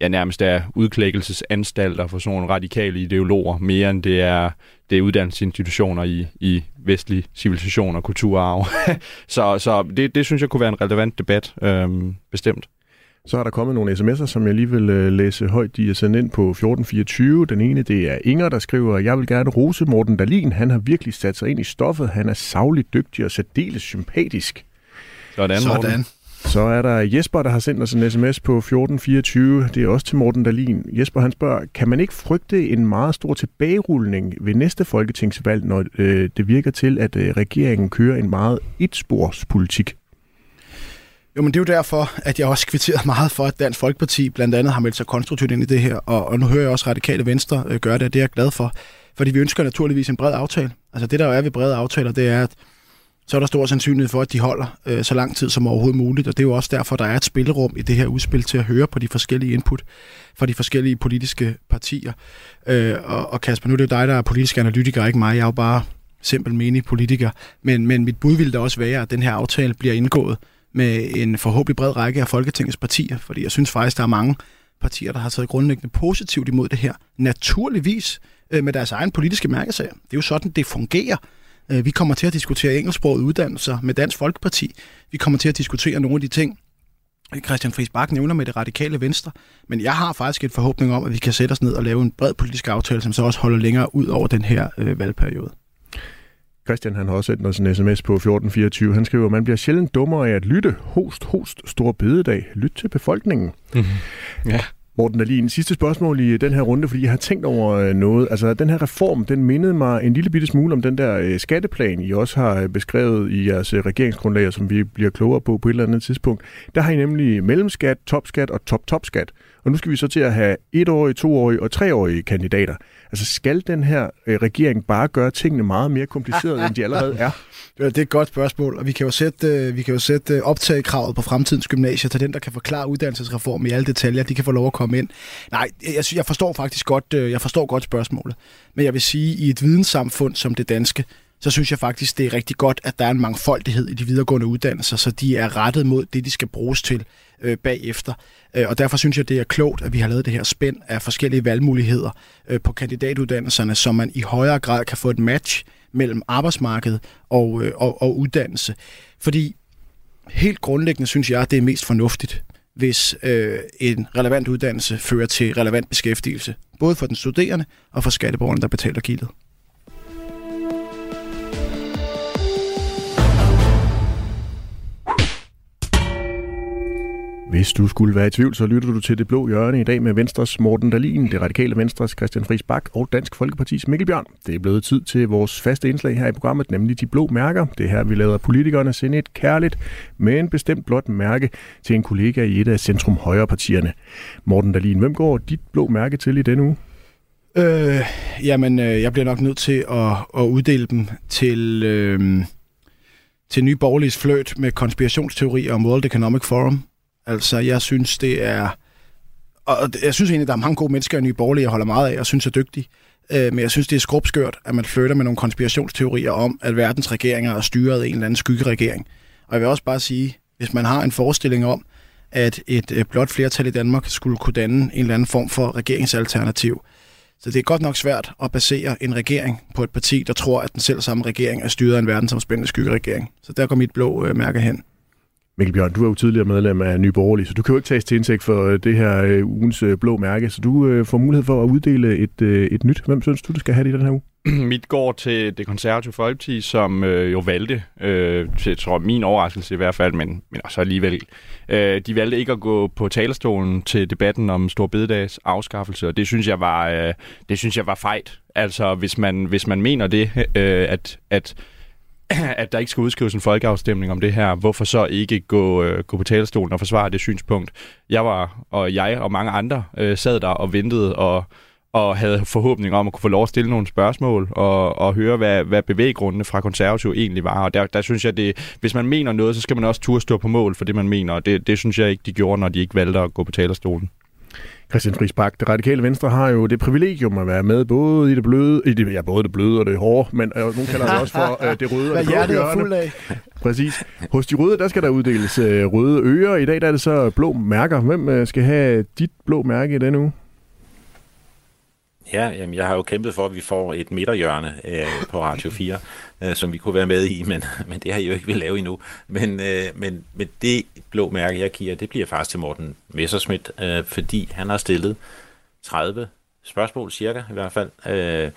ja, nærmest er udklækkelsesanstalter for sådan nogle radikale ideologer, mere end det er, det er uddannelsesinstitutioner i, i vestlig civilisation og kulturarv. så så det, det synes jeg kunne være en relevant debat, øhm, bestemt. Så er der kommet nogle sms'er, som jeg lige vil øh, læse højt. De er sendt ind på 1424. Den ene, det er Inger, der skriver, jeg vil gerne rose Morten Dalin. Han har virkelig sat sig ind i stoffet. Han er savligt dygtig og særdeles sympatisk. Sådan, Sådan. Så er der Jesper, der har sendt os en sms på 1424. Det er også til Morten Dalin. Jesper han spørger, kan man ikke frygte en meget stor tilbagerulning ved næste folketingsvalg, når øh, det virker til, at øh, regeringen kører en meget etsporspolitik? Jo, men det er jo derfor, at jeg også kvitterer meget for, at Dansk Folkeparti blandt andet har meldt sig konstruktivt ind i det her, og, og nu hører jeg også Radikale Venstre øh, gøre det, og det er jeg glad for, fordi vi ønsker naturligvis en bred aftale. Altså det, der jo er ved brede aftaler, det er, at så er der stor sandsynlighed for, at de holder øh, så lang tid som overhovedet muligt, og det er jo også derfor, der er et spillerum i det her udspil til at høre på de forskellige input fra de forskellige politiske partier. Øh, og, og Kasper, nu er det jo dig, der er politisk analytiker, ikke mig. Jeg er jo bare simpel menig politiker. Men, men mit bud ville da også være, at den her aftale bliver indgået med en forhåbentlig bred række af Folketingets partier, fordi jeg synes faktisk, der er mange partier, der har taget grundlæggende positivt imod det her. Naturligvis øh, med deres egen politiske mærkesager. Det er jo sådan, det fungerer. Øh, vi kommer til at diskutere engelsksproget uddannelser med Dansk Folkeparti. Vi kommer til at diskutere nogle af de ting, Christian Friis Bak nævner med det radikale venstre. Men jeg har faktisk en forhåbning om, at vi kan sætte os ned og lave en bred politisk aftale, som så også holder længere ud over den her øh, valgperiode. Christian han har også sendt os en sms på 1424. Han skriver, man bliver sjældent dummere af at lytte. Host, host, stor bededag. Lyt til befolkningen. Mm-hmm. Ja. Morten Dahlin, sidste spørgsmål i den her runde, fordi jeg har tænkt over øh, noget. Altså, den her reform, den mindede mig en lille bitte smule om den der øh, skatteplan, I også har øh, beskrevet i jeres regeringsgrundlag, som vi bliver klogere på på et eller andet tidspunkt. Der har I nemlig mellemskat, topskat og top-topskat. Og nu skal vi så til at have etårige, toårige og treårige kandidater. Altså skal den her øh, regering bare gøre tingene meget mere komplicerede, end de allerede er? Det er et godt spørgsmål, og vi kan jo sætte, øh, vi kan jo sætte øh, optagekravet på fremtidens gymnasier til den, der kan forklare uddannelsesreformen i alle detaljer. De kan få lov at komme ind. Nej, jeg, jeg forstår faktisk godt, jeg forstår godt spørgsmålet. Men jeg vil sige, at i et videnssamfund som det danske, så synes jeg faktisk, det er rigtig godt, at der er en mangfoldighed i de videregående uddannelser, så de er rettet mod det, de skal bruges til øh, bagefter. Øh, og derfor synes jeg, det er klogt, at vi har lavet det her spænd af forskellige valgmuligheder øh, på kandidatuddannelserne, så man i højere grad kan få et match mellem arbejdsmarkedet og, øh, og, og uddannelse. Fordi helt grundlæggende synes jeg, at det er mest fornuftigt, hvis øh, en relevant uddannelse fører til relevant beskæftigelse, både for den studerende og for skatteborgerne, der betaler gildet. Hvis du skulle være i tvivl, så lytter du til Det Blå Hjørne i dag med Venstres Morten Dalin, Det Radikale Venstres Christian Friis Bak og Dansk Folkepartis Mikkel Bjørn. Det er blevet tid til vores faste indslag her i programmet, nemlig De Blå Mærker. Det er her, vi lader politikerne sende et kærligt, men bestemt blåt mærke til en kollega i et af centrum højre partierne. Morten Dalin, hvem går dit blå mærke til i denne uge? Øh, jamen, øh, jeg bliver nok nødt til at, at uddele dem til, øh, til Nye Borgerliges fløt med konspirationsteorier om World Economic Forum. Altså, jeg synes, det er... Og jeg synes egentlig, der er mange gode mennesker i Nye Borgerlige, jeg holder meget af og synes er dygtige. Øh, men jeg synes, det er skrubskørt, at man flytter med nogle konspirationsteorier om, at verdens regeringer er styret af en eller anden skyggeregering. Og jeg vil også bare sige, hvis man har en forestilling om, at et øh, blot flertal i Danmark skulle kunne danne en eller anden form for regeringsalternativ, så det er godt nok svært at basere en regering på et parti, der tror, at den selv samme regering er styret af en verdensomspændende skyggeregering. Så der går mit blå øh, mærke hen. Mikkel Bjørn, du er jo tidligere medlem af Nye Borgerlige, så du kan jo ikke tages til indtægt for øh, det her øh, ugens øh, blå mærke, så du får mulighed for at uddele et, et nyt. Hvem synes du, du skal have det i den her uge? Mit går til det konservative folkeparti, som øh, jo valgte, øh, til tror min overraskelse i hvert fald, men, men også alligevel, øh, de valgte ikke at gå på talerstolen til debatten om Stor Bededags afskaffelse, og det synes jeg var, øh, det synes jeg var fejt. Altså, hvis man, hvis man mener det, øh, at, at at der ikke skal udskrives en folkeafstemning om det her, hvorfor så ikke gå, øh, gå på talerstolen og forsvare det synspunkt? Jeg var, og jeg og mange andre øh, sad der og ventede og, og havde forhåbning om at kunne få lov at stille nogle spørgsmål og, og høre, hvad, hvad bevæggrundene fra konservativ egentlig var. Og der, der synes jeg, det, hvis man mener noget, så skal man også turde stå på mål for det, man mener. Og det, det synes jeg ikke, de gjorde, når de ikke valgte at gå på talerstolen. Christian Friis Bak, det radikale venstre har jo det privilegium at være med både i det bløde, i det, ja, både det bløde og det hårde, men øh, nogen kalder det også for øh, det røde og det blå hjørne. Præcis. Hos de røde, der skal der uddeles øh, røde ører. I dag der er det så blå mærker. Hvem øh, skal have dit blå mærke i denne uge? Ja, jamen, jeg har jo kæmpet for, at vi får et midterhjørne øh, på Radio 4, øh, som vi kunne være med i, men, men det har I jo ikke vil lave endnu. Men, øh, men, men det blå mærke, jeg giver, det bliver faktisk til Morten Messerschmidt, øh, fordi han har stillet 30 spørgsmål, cirka i hvert fald, øh,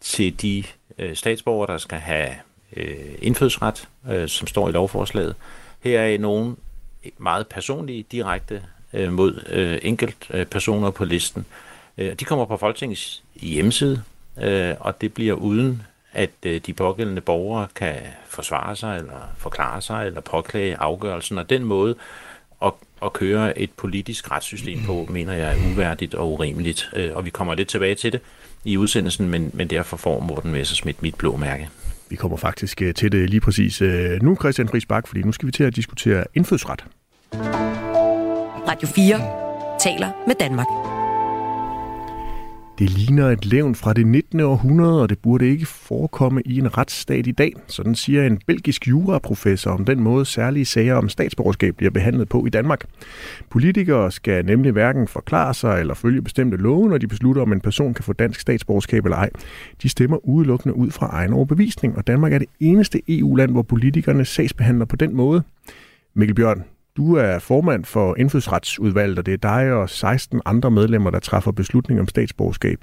til de øh, statsborgere, der skal have øh, indfødsret, øh, som står i lovforslaget. Her er nogen meget personlige, direkte øh, mod øh, enkelt øh, personer på listen, de kommer på Folketingets hjemmeside, øh, og det bliver uden, at øh, de pågældende borgere kan forsvare sig, eller forklare sig, eller påklage afgørelsen. Og den måde at, at køre et politisk retssystem på, mener jeg er uværdigt og urimeligt. Og vi kommer lidt tilbage til det i udsendelsen, men, men derfor får Morten Messersmith mit blå mærke. Vi kommer faktisk til det lige præcis nu, Christian Friis Bak, fordi nu skal vi til at diskutere indfødsret. Radio 4 taler med Danmark. Det ligner et levn fra det 19. århundrede, og det burde ikke forekomme i en retsstat i dag. Sådan siger en belgisk juraprofessor om den måde særlige sager om statsborgerskab bliver behandlet på i Danmark. Politikere skal nemlig hverken forklare sig eller følge bestemte love, når de beslutter, om en person kan få dansk statsborgerskab eller ej. De stemmer udelukkende ud fra egen overbevisning, og Danmark er det eneste EU-land, hvor politikerne sagsbehandler på den måde. Mikkel Bjørn, du er formand for indfødsretsudvalget, og det er dig og 16 andre medlemmer, der træffer beslutning om statsborgerskab.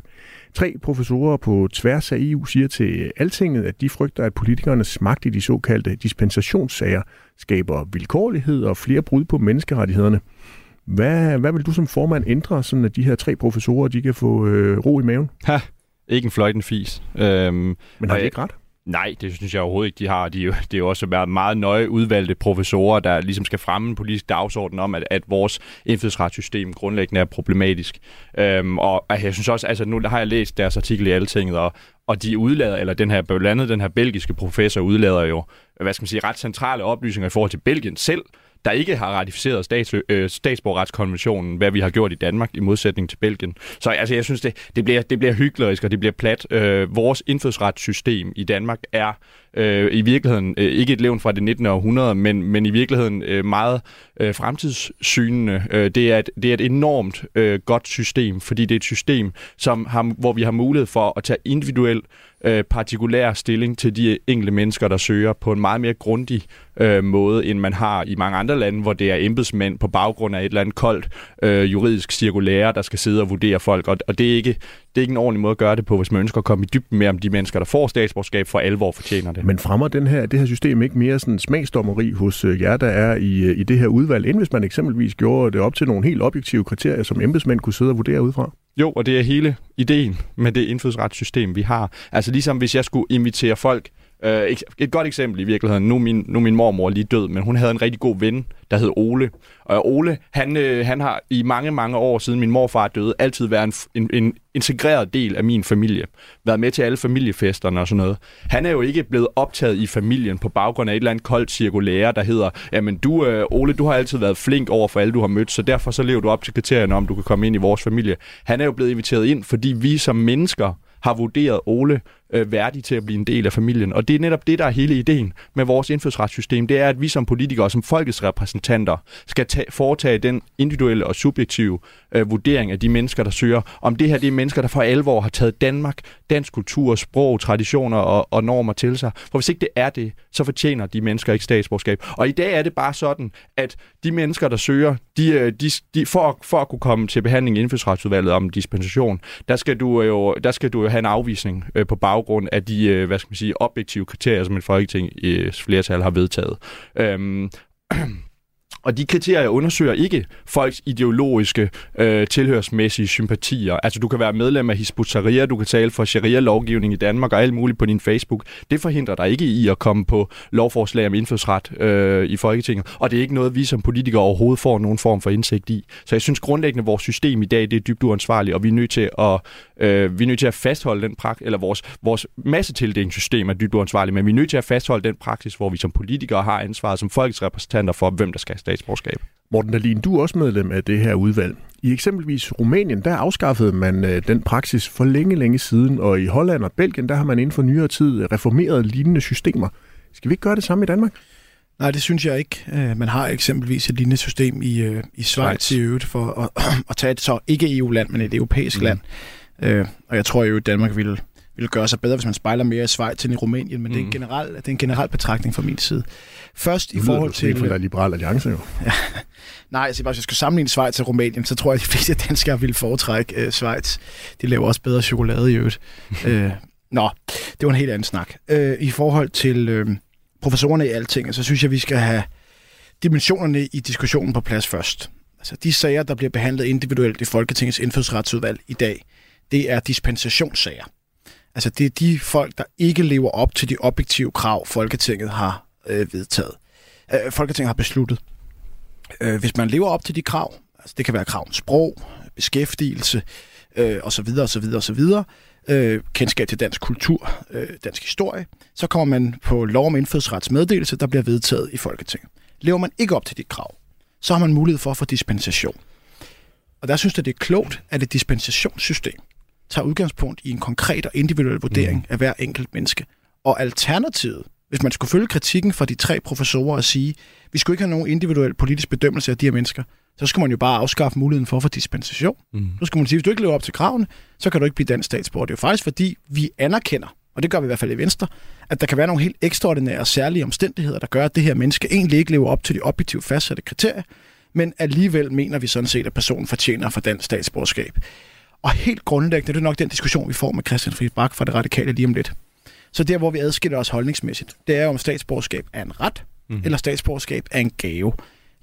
Tre professorer på tværs af EU siger til Altinget, at de frygter, at politikernes magt i de såkaldte dispensationssager skaber vilkårlighed og flere brud på menneskerettighederne. Hvad, hvad vil du som formand ændre, sådan at de her tre professorer de kan få øh, ro i maven? Ha, ikke en fløjten fis. Øhm, Men har de ikke ret? Nej, det synes jeg overhovedet ikke, de har. De, det er jo også meget, meget nøje udvalgte professorer, der ligesom skal fremme en politisk dagsorden om, at, at vores indfødsretssystem grundlæggende er problematisk. Øhm, og jeg synes også, altså nu har jeg læst deres artikel i Altinget, og, og de udlader, eller den her, blandt andet den her belgiske professor udlader jo, hvad skal man sige, ret centrale oplysninger i forhold til Belgien selv, der ikke har ratificeret stats, øh, statsborgerretskonventionen, hvad vi har gjort i Danmark i modsætning til Belgien. Så altså, jeg synes, det, det, bliver, det bliver hyklerisk, og det bliver plat. Øh, vores indfødsretssystem i Danmark er øh, i virkeligheden øh, ikke et levn fra det 19. århundrede, men, men i virkeligheden øh, meget øh, fremtidssynende. Øh, det, er et, det er et enormt øh, godt system, fordi det er et system, som har, hvor vi har mulighed for at tage individuel øh, partikulær stilling til de enkelte mennesker, der søger på en meget mere grundig øh, måde, end man har i mange andre lande, hvor det er embedsmænd på baggrund af et eller andet koldt øh, juridisk cirkulære, der skal sidde og vurdere folk. Og, og det, er ikke, det er ikke en ordentlig måde at gøre det på, hvis man ønsker at komme i dybden med, om de mennesker, der får statsborgerskab, for alvor fortjener det. Men fremmer den her, det her system ikke mere sådan smagsdommeri hos øh, jer, der er i, øh, i det her udvalg, end hvis man eksempelvis gjorde det op til nogle helt objektive kriterier, som embedsmænd kunne sidde og vurdere ud fra? Jo, og det er hele ideen med det indfødsretssystem, vi har. Altså ligesom hvis jeg skulle invitere folk Uh, et godt eksempel i virkeligheden, nu er, min, nu er min mormor lige død, men hun havde en rigtig god ven, der hed Ole. Og Ole, han, øh, han har i mange, mange år siden min morfar døde, altid været en, en, en integreret del af min familie. Været med til alle familiefesterne og sådan noget. Han er jo ikke blevet optaget i familien på baggrund af et eller andet koldt cirkulære, der hedder, jamen du, øh, Ole, du har altid været flink over for alle, du har mødt, så derfor så lever du op til kriterierne om, du kan komme ind i vores familie. Han er jo blevet inviteret ind, fordi vi som mennesker har vurderet Ole øh, værdige til at blive en del af familien. Og det er netop det, der er hele ideen med vores indfødsretssystem. Det er, at vi som politikere, som folkets repræsentanter, skal tage, foretage den individuelle og subjektive øh, vurdering af de mennesker, der søger. Om det her det er mennesker, der for alvor har taget Danmark, dansk kultur, sprog, traditioner og, og normer til sig. For hvis ikke det er det, så fortjener de mennesker ikke statsborgerskab. Og i dag er det bare sådan, at de mennesker, der søger, de, øh, de, de, for, for at kunne komme til behandling i indfødsretsudvalget om dispensation, der skal du øh, jo, der skal du jo have en afvisning øh, på baggrund af de, øh, hvad skal man sige, objektive kriterier, som et folketing i flertal har vedtaget. Øhm, og de kriterier undersøger ikke folks ideologiske, øh, tilhørsmæssige sympatier. Altså, du kan være medlem af Hizb ut du kan tale for sharia-lovgivning i Danmark og alt muligt på din Facebook. Det forhindrer dig ikke i at komme på lovforslag om indfødsret øh, i Folketinget. Og det er ikke noget, vi som politikere overhovedet får nogen form for indsigt i. Så jeg synes grundlæggende, at vores system i dag det er dybt uansvarligt, og vi er nødt til at, øh, vi er nødt til at fastholde den praksis, eller vores, vores massetildelingssystem er dybt uansvarligt, men vi er nødt til at fastholde den praksis, hvor vi som politikere har ansvaret som folkets repræsentanter for, hvem der skal have statsborgerskab. Morten Dahlin, du er også medlem af det her udvalg. I eksempelvis Rumænien, der afskaffede man øh, den praksis for længe, længe siden, og i Holland og Belgien, der har man inden for nyere tid reformeret lignende systemer. Skal vi ikke gøre det samme i Danmark? Nej, det synes jeg ikke. Øh, man har eksempelvis et lignende system i, øh, i Schweiz i øvrigt for at, at tage et så ikke EU-land, men et europæisk mm. land. Og jeg tror jo, at Danmark ville ville gøre sig bedre, hvis man spejler mere i Schweiz end i Rumænien, men mm. det, er en mm. generel, det er en generel betragtning fra min side. Først i forhold til... Det er liberal alliance jo. ja. Nej, altså, hvis jeg skulle sammenligne Schweiz og Rumænien, så tror jeg, at de fleste danskere ville foretrække uh, Schweiz. De laver også bedre chokolade i øvrigt. uh, nå, det var en helt anden snak. Uh, I forhold til uh, professorerne i alting, så synes jeg, vi skal have dimensionerne i diskussionen på plads først. Altså, de sager, der bliver behandlet individuelt i Folketingets indfødsretsudvalg i dag, det er dispensationssager. Altså det er de folk, der ikke lever op til de objektive krav, Folketinget har øh, vedtaget. Øh, Folketinget har besluttet. Øh, hvis man lever op til de krav, altså det kan være krav om sprog, beskæftigelse øh, osv. osv. osv., øh, kendskab til dansk kultur, øh, dansk historie, så kommer man på lov om indfødsretsmeddelelse, der bliver vedtaget i Folketinget. Lever man ikke op til de krav, så har man mulighed for at få dispensation. Og der synes jeg, det er klogt, at et dispensationssystem tager udgangspunkt i en konkret og individuel vurdering mm. af hver enkelt menneske. Og alternativet, hvis man skulle følge kritikken fra de tre professorer og sige, vi skulle ikke have nogen individuel politisk bedømmelse af de her mennesker, så skulle man jo bare afskaffe muligheden for at få dispensation. Mm. Så skulle man sige, hvis du ikke lever op til kravene, så kan du ikke blive dansk statsborger. Det er jo faktisk fordi, vi anerkender, og det gør vi i hvert fald i Venstre, at der kan være nogle helt ekstraordinære og særlige omstændigheder, der gør, at det her menneske egentlig ikke lever op til de objektivt fastsatte kriterier, men alligevel mener vi sådan set, at personen fortjener for dansk statsborgerskab. Og helt grundlæggende, det er nok den diskussion, vi får med Christian Friis Bak fra det radikale lige om lidt. Så der, hvor vi adskiller os holdningsmæssigt, det er om statsborgerskab er en ret, mm. eller statsborgerskab er en gave.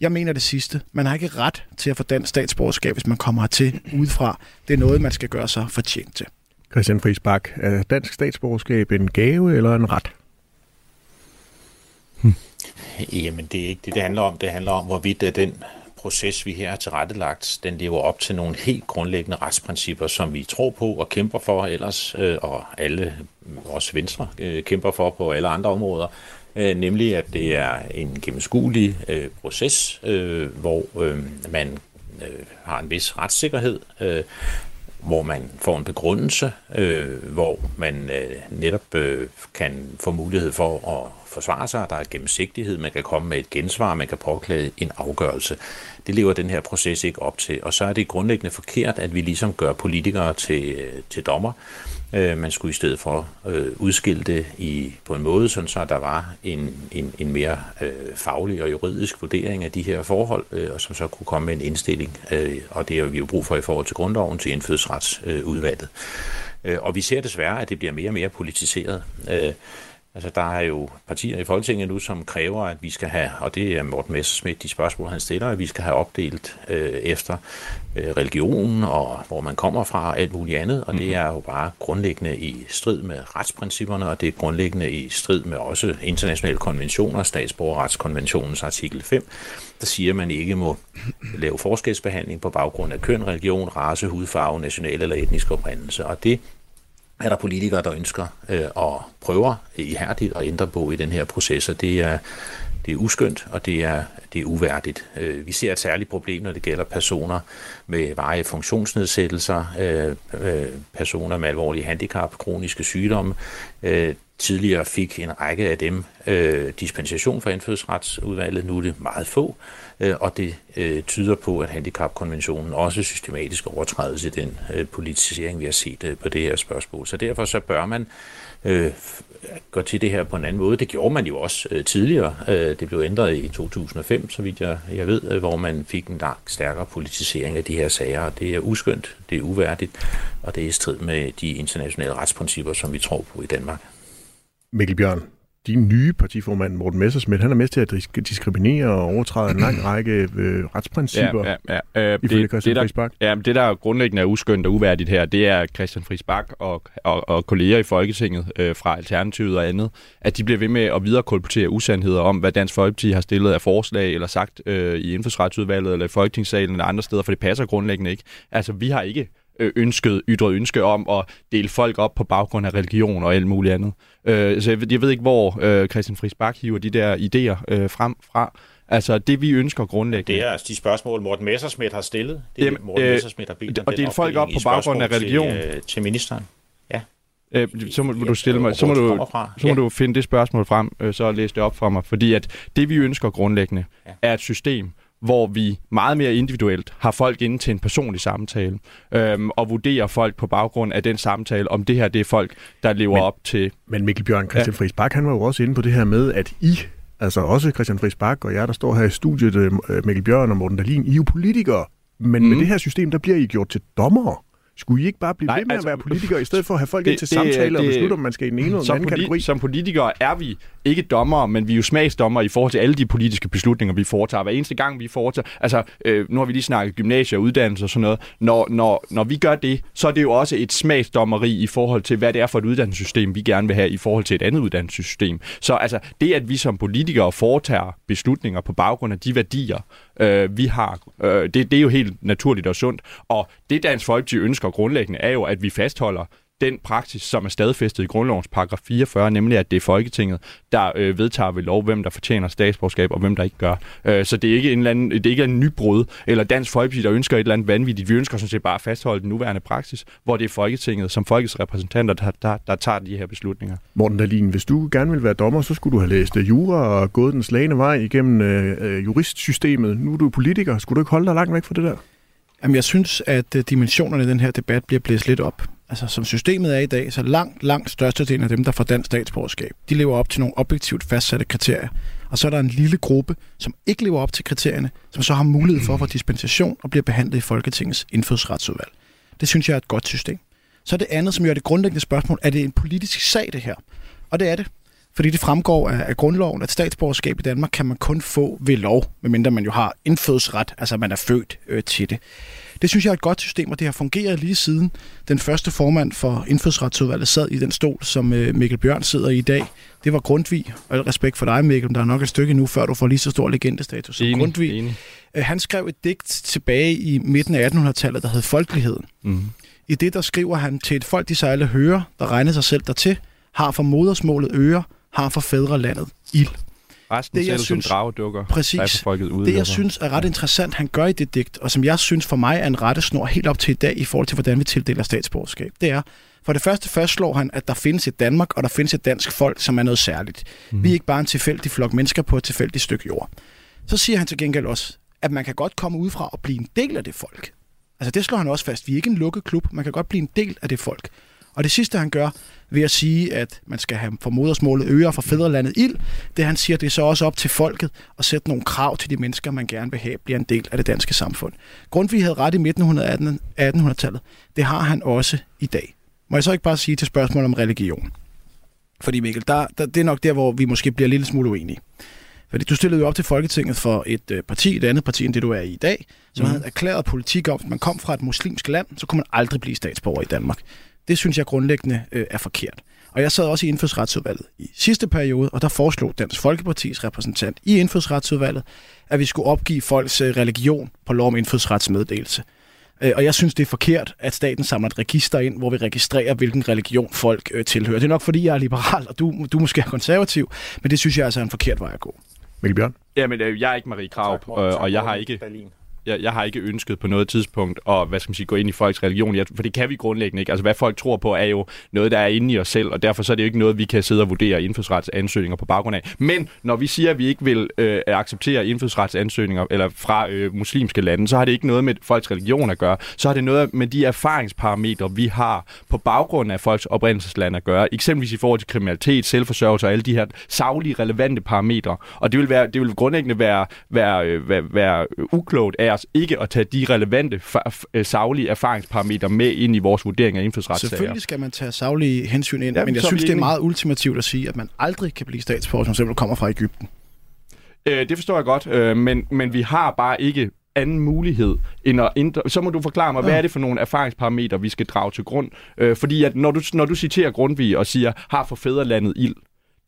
Jeg mener det sidste. Man har ikke ret til at få dansk statsborgerskab, hvis man kommer hertil udefra. Det er noget, man skal gøre sig fortjent til. Christian Friis Bak, er dansk statsborgerskab en gave eller en ret? Hm. Jamen, det er ikke det, det handler om. Det handler om, hvorvidt den proces, vi her har tilrettelagt, den lever op til nogle helt grundlæggende retsprincipper, som vi tror på og kæmper for ellers, øh, og alle øh, os venstre øh, kæmper for på alle andre områder, øh, nemlig at det er en gennemskuelig øh, proces, øh, hvor øh, man øh, har en vis retssikkerhed, øh, hvor man får en begrundelse, øh, hvor man øh, netop øh, kan få mulighed for at forsvare sig, der er gennemsigtighed, man kan komme med et gensvar, man kan påklage en afgørelse. Det lever den her proces ikke op til, og så er det grundlæggende forkert, at vi ligesom gør politikere til, øh, til dommer, Øh, man skulle i stedet for øh, udskille det i, på en måde, sådan så der var en, en, en mere øh, faglig og juridisk vurdering af de her forhold, øh, og som så kunne komme med en indstilling. Øh, og det har vi jo brug for i forhold til grundloven til indfødsretsudvalget. Øh, og vi ser desværre, at det bliver mere og mere politiseret. Øh, Altså, der er jo partier i Folketinget nu, som kræver, at vi skal have, og det er Morten Messersmith, de spørgsmål, han stiller, at vi skal have opdelt øh, efter øh, religion og hvor man kommer fra og alt muligt andet, og det mhm. er jo bare grundlæggende i strid med retsprincipperne, og det er grundlæggende i strid med også internationale konventioner, statsborgerretskonventionens artikel 5, der siger, at man ikke må lave forskelsbehandling på baggrund af køn, religion, race, hudfarve, national eller etnisk oprindelse, og det er der politikere, der ønsker øh, og prøver ihærdigt at ændre på i den her proces, og det er, det er uskyndt, og det er, det er uværdigt. Øh, vi ser et særligt problem, når det gælder personer med varige funktionsnedsættelser, øh, øh, personer med alvorlige handicap, kroniske sygdomme. Øh, tidligere fik en række af dem øh, dispensation fra indfødsretsudvalget, nu er det meget få øh, og det øh, tyder på, at handicapkonventionen også systematisk overtrædes i den øh, politisering, vi har set øh, på det her spørgsmål. Så derfor så bør man øh, gå til det her på en anden måde. Det gjorde man jo også øh, tidligere. Øh, det blev ændret i 2005, så vidt jeg, jeg ved, øh, hvor man fik en langt stærkere politisering af de her sager. Det er uskyndt, det er uværdigt, og det er i strid med de internationale retsprincipper, som vi tror på i Danmark. Mikkel Bjørn, din nye partiformand, Morten Messersmith, han er med til at diskriminere og overtræde en lang række øh, retsprincipper ja, ja, ja. Øh, ifølge det, Christian det, der, Ja, det, der grundlæggende er uskyndt og uværdigt her, det er Christian Friis Bak og, og, og kolleger i Folketinget øh, fra Alternativet og andet, at de bliver ved med at viderekolportere usandheder om, hvad Dansk Folkeparti har stillet af forslag eller sagt øh, i indfødsretsudvalget eller i Folketingssalen eller andre steder, for det passer grundlæggende ikke. Altså, vi har ikke ønsket, ytret ønske om at dele folk op på baggrund af religion og alt muligt andet. Øh, så jeg, jeg ved ikke, hvor øh, Christian Friis Bak hiver de der idéer øh, frem fra. Altså det, vi ønsker grundlæggende. Det er altså de spørgsmål, Morten Messersmith har stillet. Det er Jamen, Morten øh, Messersmith har bedt Og dele folk op på baggrund af religion. Til, øh, til ministeren. Ja. Øh, så må, du stille mig, så må du, så må du finde det spørgsmål frem, øh, så læse det op for mig. Fordi at det, vi ønsker grundlæggende, ja. er et system, hvor vi meget mere individuelt har folk inde til en personlig samtale, øhm, og vurderer folk på baggrund af den samtale, om det her det er folk, der lever men, op til... Men Mikkel Bjørn, Christian ja. Friis Bak, han var jo også inde på det her med, at I, altså også Christian Friis Bak og jeg, der står her i studiet, øh, Mikkel Bjørn og Morten Dahlin, I er jo politikere, men mm. med det her system, der bliver I gjort til dommere. Skulle I ikke bare blive Nej, ved med altså, at være politikere, i stedet for at have folk det, ind til det, samtale det, og beslutte, om man skal i den ene eller den anden kategori? Som politikere er vi ikke dommere, men vi er jo smagsdommere i forhold til alle de politiske beslutninger, vi foretager. Hver eneste gang, vi foretager... Altså, øh, nu har vi lige snakket gymnasie og uddannelse og sådan noget. Når, når, når vi gør det, så er det jo også et smagsdommeri i forhold til, hvad det er for et uddannelsessystem, vi gerne vil have i forhold til et andet uddannelsessystem. Så altså, det, at vi som politikere foretager beslutninger på baggrund af de værdier, øh, vi har, øh, det, det er jo helt naturligt og sundt. Og det, Dansk Folkeparti ønsker grundlæggende, er jo, at vi fastholder den praksis, som er stadfæstet i grundlovens paragraf 44, nemlig at det er Folketinget, der øh, vedtager ved lov, hvem der fortjener statsborgerskab og hvem der ikke gør. Øh, så det er ikke en, eller anden, det er ikke en nybrud, eller Dansk Folkeparti, der ønsker et eller andet vanvittigt. Vi ønsker sådan set bare at fastholde den nuværende praksis, hvor det er Folketinget som folkets repræsentanter, der, der, der tager de her beslutninger. Morten Dahlin, hvis du gerne vil være dommer, så skulle du have læst øh, jura og gået den slagende vej igennem øh, øh, juristsystemet. Nu er du politiker. Skulle du ikke holde dig langt væk fra det der? Jamen, jeg synes, at øh, dimensionerne i den her debat bliver blæst lidt op. Altså, som systemet er i dag, så langt, langt størstedelen af dem, der får dansk statsborgerskab, de lever op til nogle objektivt fastsatte kriterier. Og så er der en lille gruppe, som ikke lever op til kriterierne, som så har mulighed for at få dispensation og bliver behandlet i Folketingets indfødsretsudvalg. Det synes jeg er et godt system. Så er det andet, som gør det grundlæggende spørgsmål, er det en politisk sag, det her? Og det er det. Fordi det fremgår af, af grundloven, at statsborgerskab i Danmark kan man kun få ved lov, medmindre man jo har indfødsret, altså man er født øh, til det. Det synes jeg er et godt system, og det har fungeret lige siden den første formand for indfødsretsudvalget sad i den stol, som øh, Mikkel Bjørn sidder i i dag. Det var Grundtvig, og al respekt for dig, Mikkel, der er nok et stykke nu, før du får lige så stor legendestatus som enig, Grundtvig. Enig. Øh, han skrev et digt tilbage i midten af 1800-tallet, der hed Folkeligheden. Mm. I det, der skriver han til et folk, de sejle hører, der regner sig selv dertil, har for modersmålet øre, har for fædrelandet ild. Resten det, jeg selv synes, som dragdukker. Præcis. Folket ude, det, jeg synes er ret interessant, han gør i det digt, og som jeg synes for mig er en rettesnor helt op til i dag i forhold til, hvordan vi tildeler statsborgerskab, det er, for det første fastslår han, at der findes et Danmark, og der findes et dansk folk, som er noget særligt. Mm. Vi er ikke bare en tilfældig flok mennesker på et tilfældigt stykke jord. Så siger han til gengæld også, at man kan godt komme ud fra og blive en del af det folk. Altså det slår han også fast. Vi er ikke en lukket klub. Man kan godt blive en del af det folk. Og det sidste, han gør ved at sige, at man skal have for modersmålet øre for fædrelandet ild, det han siger, det er så også op til folket at sætte nogle krav til de mennesker, man gerne vil have, bliver en del af det danske samfund. Grundtvig havde ret i midten af 1800-tallet. Det har han også i dag. Må jeg så ikke bare sige til spørgsmål om religion? Fordi Mikkel, der, der, det er nok der, hvor vi måske bliver lidt smule uenige. Fordi du stillede jo op til Folketinget for et øh, parti, et andet parti end det, du er i i dag, som mm. havde erklæret politik om, at man kom fra et muslimsk land, så kunne man aldrig blive statsborger i Danmark. Det synes jeg grundlæggende øh, er forkert. Og jeg sad også i indfødsretsudvalget i sidste periode, og der foreslog Dansk Folkepartis repræsentant i indfødsretsudvalget, at vi skulle opgive folks øh, religion på lov om indfødsretsmeddelelse. Øh, og jeg synes, det er forkert, at staten samler et register ind, hvor vi registrerer, hvilken religion folk øh, tilhører. Det er nok, fordi jeg er liberal, og du, du måske er konservativ, men det synes jeg altså er en forkert vej at gå. Mikkel Bjørn? Jamen, jeg er ikke Marie Krav, og, og jeg har ikke... Berlin jeg, jeg har ikke ønsket på noget tidspunkt at hvad skal man sige, gå ind i folks religion, jeg, for det kan vi grundlæggende ikke. Altså, hvad folk tror på, er jo noget, der er inde i os selv, og derfor så er det jo ikke noget, vi kan sidde og vurdere indfødsretsansøgninger på baggrund af. Men når vi siger, at vi ikke vil øh, acceptere indfødsretsansøgninger eller fra øh, muslimske lande, så har det ikke noget med folks religion at gøre. Så har det noget med de erfaringsparametre, vi har på baggrund af folks oprindelsesland at gøre. Eksempelvis i forhold til kriminalitet, selvforsørgelse og alle de her savlige relevante parametre. Og det vil, være, det vil grundlæggende være, være, øh, være, være uklogt af os ikke at tage de relevante øh, saglige erfaringsparametre med ind i vores vurdering af indfødsretssager. Selvfølgelig skal man tage saglige hensyn ind, ja, men jeg synes, det er meget ultimativt at sige, at man aldrig kan blive statsborger, som simpelthen kommer fra Ægypten. Øh, det forstår jeg godt, øh, men, men vi har bare ikke anden mulighed end at indre... Så må du forklare mig, ja. hvad er det for nogle erfaringsparametre, vi skal drage til grund? Øh, fordi at når du, når du citerer Grundtvig og siger, har for fædrelandet ild,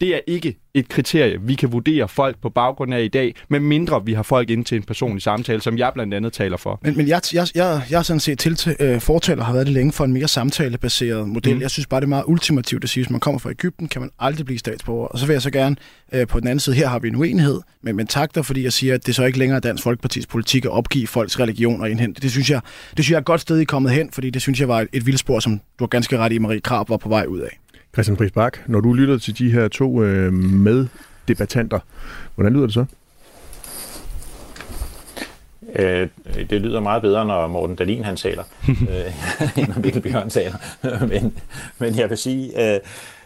det er ikke et kriterie, vi kan vurdere folk på baggrund af i dag, med mindre vi har folk ind til en personlig samtale, som jeg blandt andet taler for. Men, men jeg, jeg, jeg, jeg er sådan set til, øh, fortaler har været det længe for en mere samtalebaseret model. Mm. Jeg synes bare, det er meget ultimativt at sige, at hvis man kommer fra Ægypten, kan man aldrig blive statsborger. Og så vil jeg så gerne øh, på den anden side, her har vi en uenighed, men, men tak der, fordi jeg siger, at det så ikke længere er Dansk Folkepartis politik at opgive folks religion og indhente. Det synes jeg, det synes jeg er et godt sted, I er kommet hen, fordi det synes jeg var et, et vildspor, som du har ganske ret i, Marie Krab var på vej ud af. Christian Friis Bak, når du lytter til de her to øh, meddebattanter, hvordan lyder det så? Øh, det lyder meget bedre, når Morten Dalin han taler, øh, end når Mikkel Bjørn taler. men, men jeg vil sige, øh,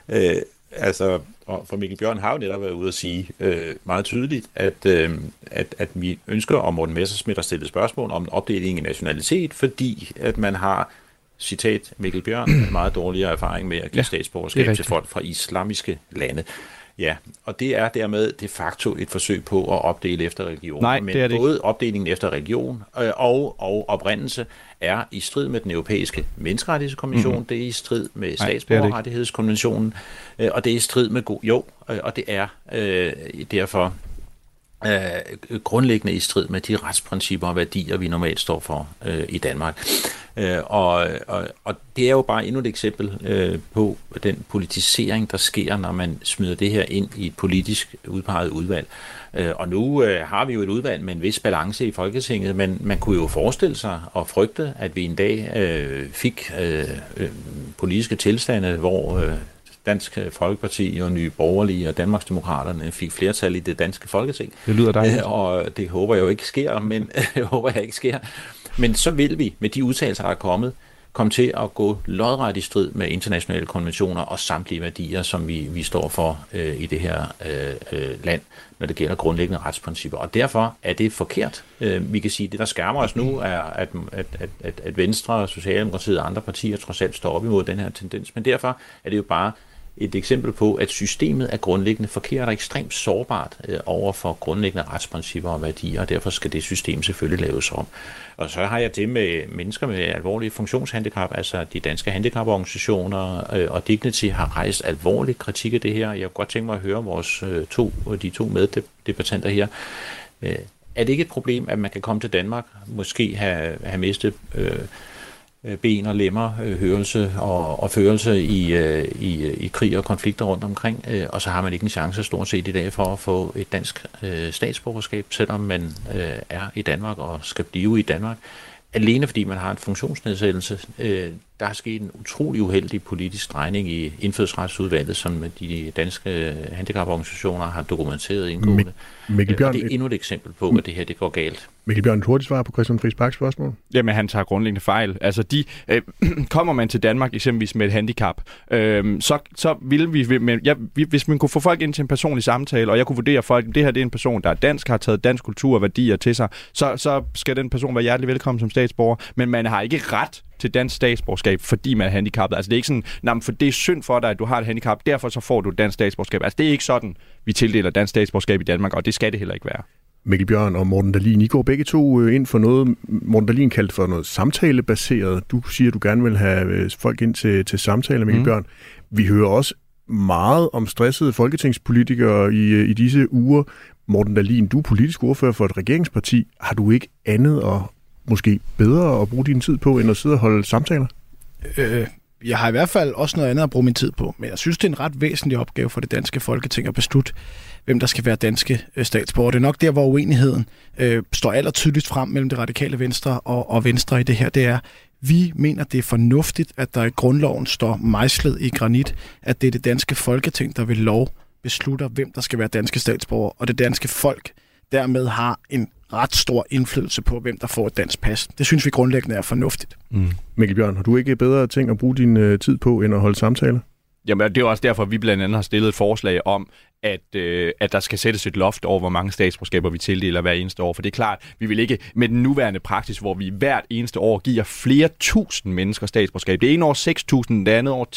øh, altså, og for Mikkel Bjørn har jo netop været ude at sige øh, meget tydeligt, at, øh, at, at vi ønsker om Morten Messersmith at stille spørgsmål om opdeling i nationalitet, fordi at man har citat Mikkel Bjørn, en meget dårligere erfaring med at give ja, statsborgerskab til folk fra islamiske lande. Ja, og det er dermed de facto et forsøg på at opdele efter religion. Nej, Men det er det både ikke. opdelingen efter religion øh, og, og oprindelse er i strid med den europæiske menneskerettighedskonvention, mm-hmm. det er i strid med statsborgerrettighedskonventionen, øh, og det er i strid med god... Jo, øh, og det er øh, derfor øh, grundlæggende i strid med de retsprincipper og værdier, vi normalt står for øh, i Danmark. Øh, og, og, og det er jo bare endnu et eksempel øh, på den politisering, der sker, når man smider det her ind i et politisk udpeget udvalg. Øh, og nu øh, har vi jo et udvalg med en vis balance i Folketinget, men man kunne jo forestille sig og frygte, at vi en dag øh, fik øh, øh, politiske tilstande, hvor øh, Dansk Folkeparti og Nye Borgerlige og Danmarksdemokraterne fik flertal i det danske folketing. Det lyder dejligt. Og det håber jeg jo ikke sker, men jeg håber jeg ikke sker. Men så vil vi med de udtalelser, der er kommet, komme til at gå lodret i strid med internationale konventioner og samtlige værdier, som vi, vi står for øh, i det her øh, øh, land, når det gælder grundlæggende retsprincipper. Og derfor er det forkert. Øh, vi kan sige, at det, der skærmer os nu, er, at, at, at, at Venstre, Socialdemokratiet og andre partier trods alt står op imod den her tendens. Men derfor er det jo bare et eksempel på, at systemet er grundlæggende forkert og ekstremt sårbart øh, over for grundlæggende retsprincipper og værdier, og derfor skal det system selvfølgelig laves om. Og så har jeg det med mennesker med alvorlige funktionshandicap, altså de danske handicaporganisationer øh, og Dignity har rejst alvorlig kritik af det her. Jeg kunne godt tænke mig at høre vores øh, to, de to meddebattanter her. Øh, er det ikke et problem, at man kan komme til Danmark, måske have, have mistet øh, Øh, Øh, ben og lemmer, øh, hørelse og, og førelse i, øh, i, i krig og konflikter rundt omkring, og så har man ikke en chance stort set i dag for at få et dansk statsborgerskab, selvom man er i Danmark og skal blive i Danmark, alene fordi man har en funktionsnedsættelse der er sket en utrolig uheldig politisk drejning i indfødsretsudvalget, som de danske handicaporganisationer har dokumenteret indgående. Mikkel Bjørn, det er endnu et eksempel på, at det her det går galt. Mikkel Bjørn, hurtigt svar på Christian Friis Baks spørgsmål. Jamen, han tager grundlæggende fejl. Altså, de, øh, kommer man til Danmark eksempelvis med et handicap, øh, så, så vil vi, men, ja, hvis man kunne få folk ind til en personlig samtale, og jeg kunne vurdere folk, det her det er en person, der er dansk, har taget dansk kultur og værdier til sig, så, så skal den person være hjertelig velkommen som statsborger, men man har ikke ret til dansk statsborgerskab, fordi man er handicappet. Altså det er ikke sådan, nah, for det er synd for dig, at du har et handicap, derfor så får du dansk statsborgerskab. Altså det er ikke sådan, vi tildeler dansk statsborgerskab i Danmark, og det skal det heller ikke være. Mikkel Bjørn og Morten Dalin, I går begge to øh, ind for noget, Morten Dalin kaldte for noget samtalebaseret. Du siger, at du gerne vil have øh, folk ind til, til samtaler, Mikkel mm. Bjørn. Vi hører også meget om stressede folketingspolitikere i, øh, i disse uger. Morten Dalin, du er politisk ordfører for et regeringsparti. Har du ikke andet og måske bedre at bruge din tid på, end at sidde og holde samtaler? Øh, jeg har i hvert fald også noget andet at bruge min tid på, men jeg synes, det er en ret væsentlig opgave for det danske folketing at beslutte, hvem der skal være danske øh, statsborger. Det er nok der, hvor uenigheden øh, står allertydeligst frem mellem det radikale venstre og, og venstre i det her. Det er, vi mener, det er fornuftigt, at der i grundloven står mejslet i granit, at det er det danske folketing, der vil lov beslutter, hvem der skal være danske statsborger, og det danske folk dermed har en ret stor indflydelse på, hvem der får et dansk pas. Det synes vi grundlæggende er fornuftigt. Mm. Mikkel Bjørn, har du ikke bedre ting at bruge din øh, tid på, end at holde samtaler? Jamen, det er også derfor, at vi blandt andet har stillet et forslag om, at, øh, at der skal sættes et loft over, hvor mange statsborgerskaber vi tildeler hver eneste år. For det er klart, vi vil ikke med den nuværende praksis, hvor vi hvert eneste år giver flere tusind mennesker statsborgerskab. Det ene år 6.000, det andet år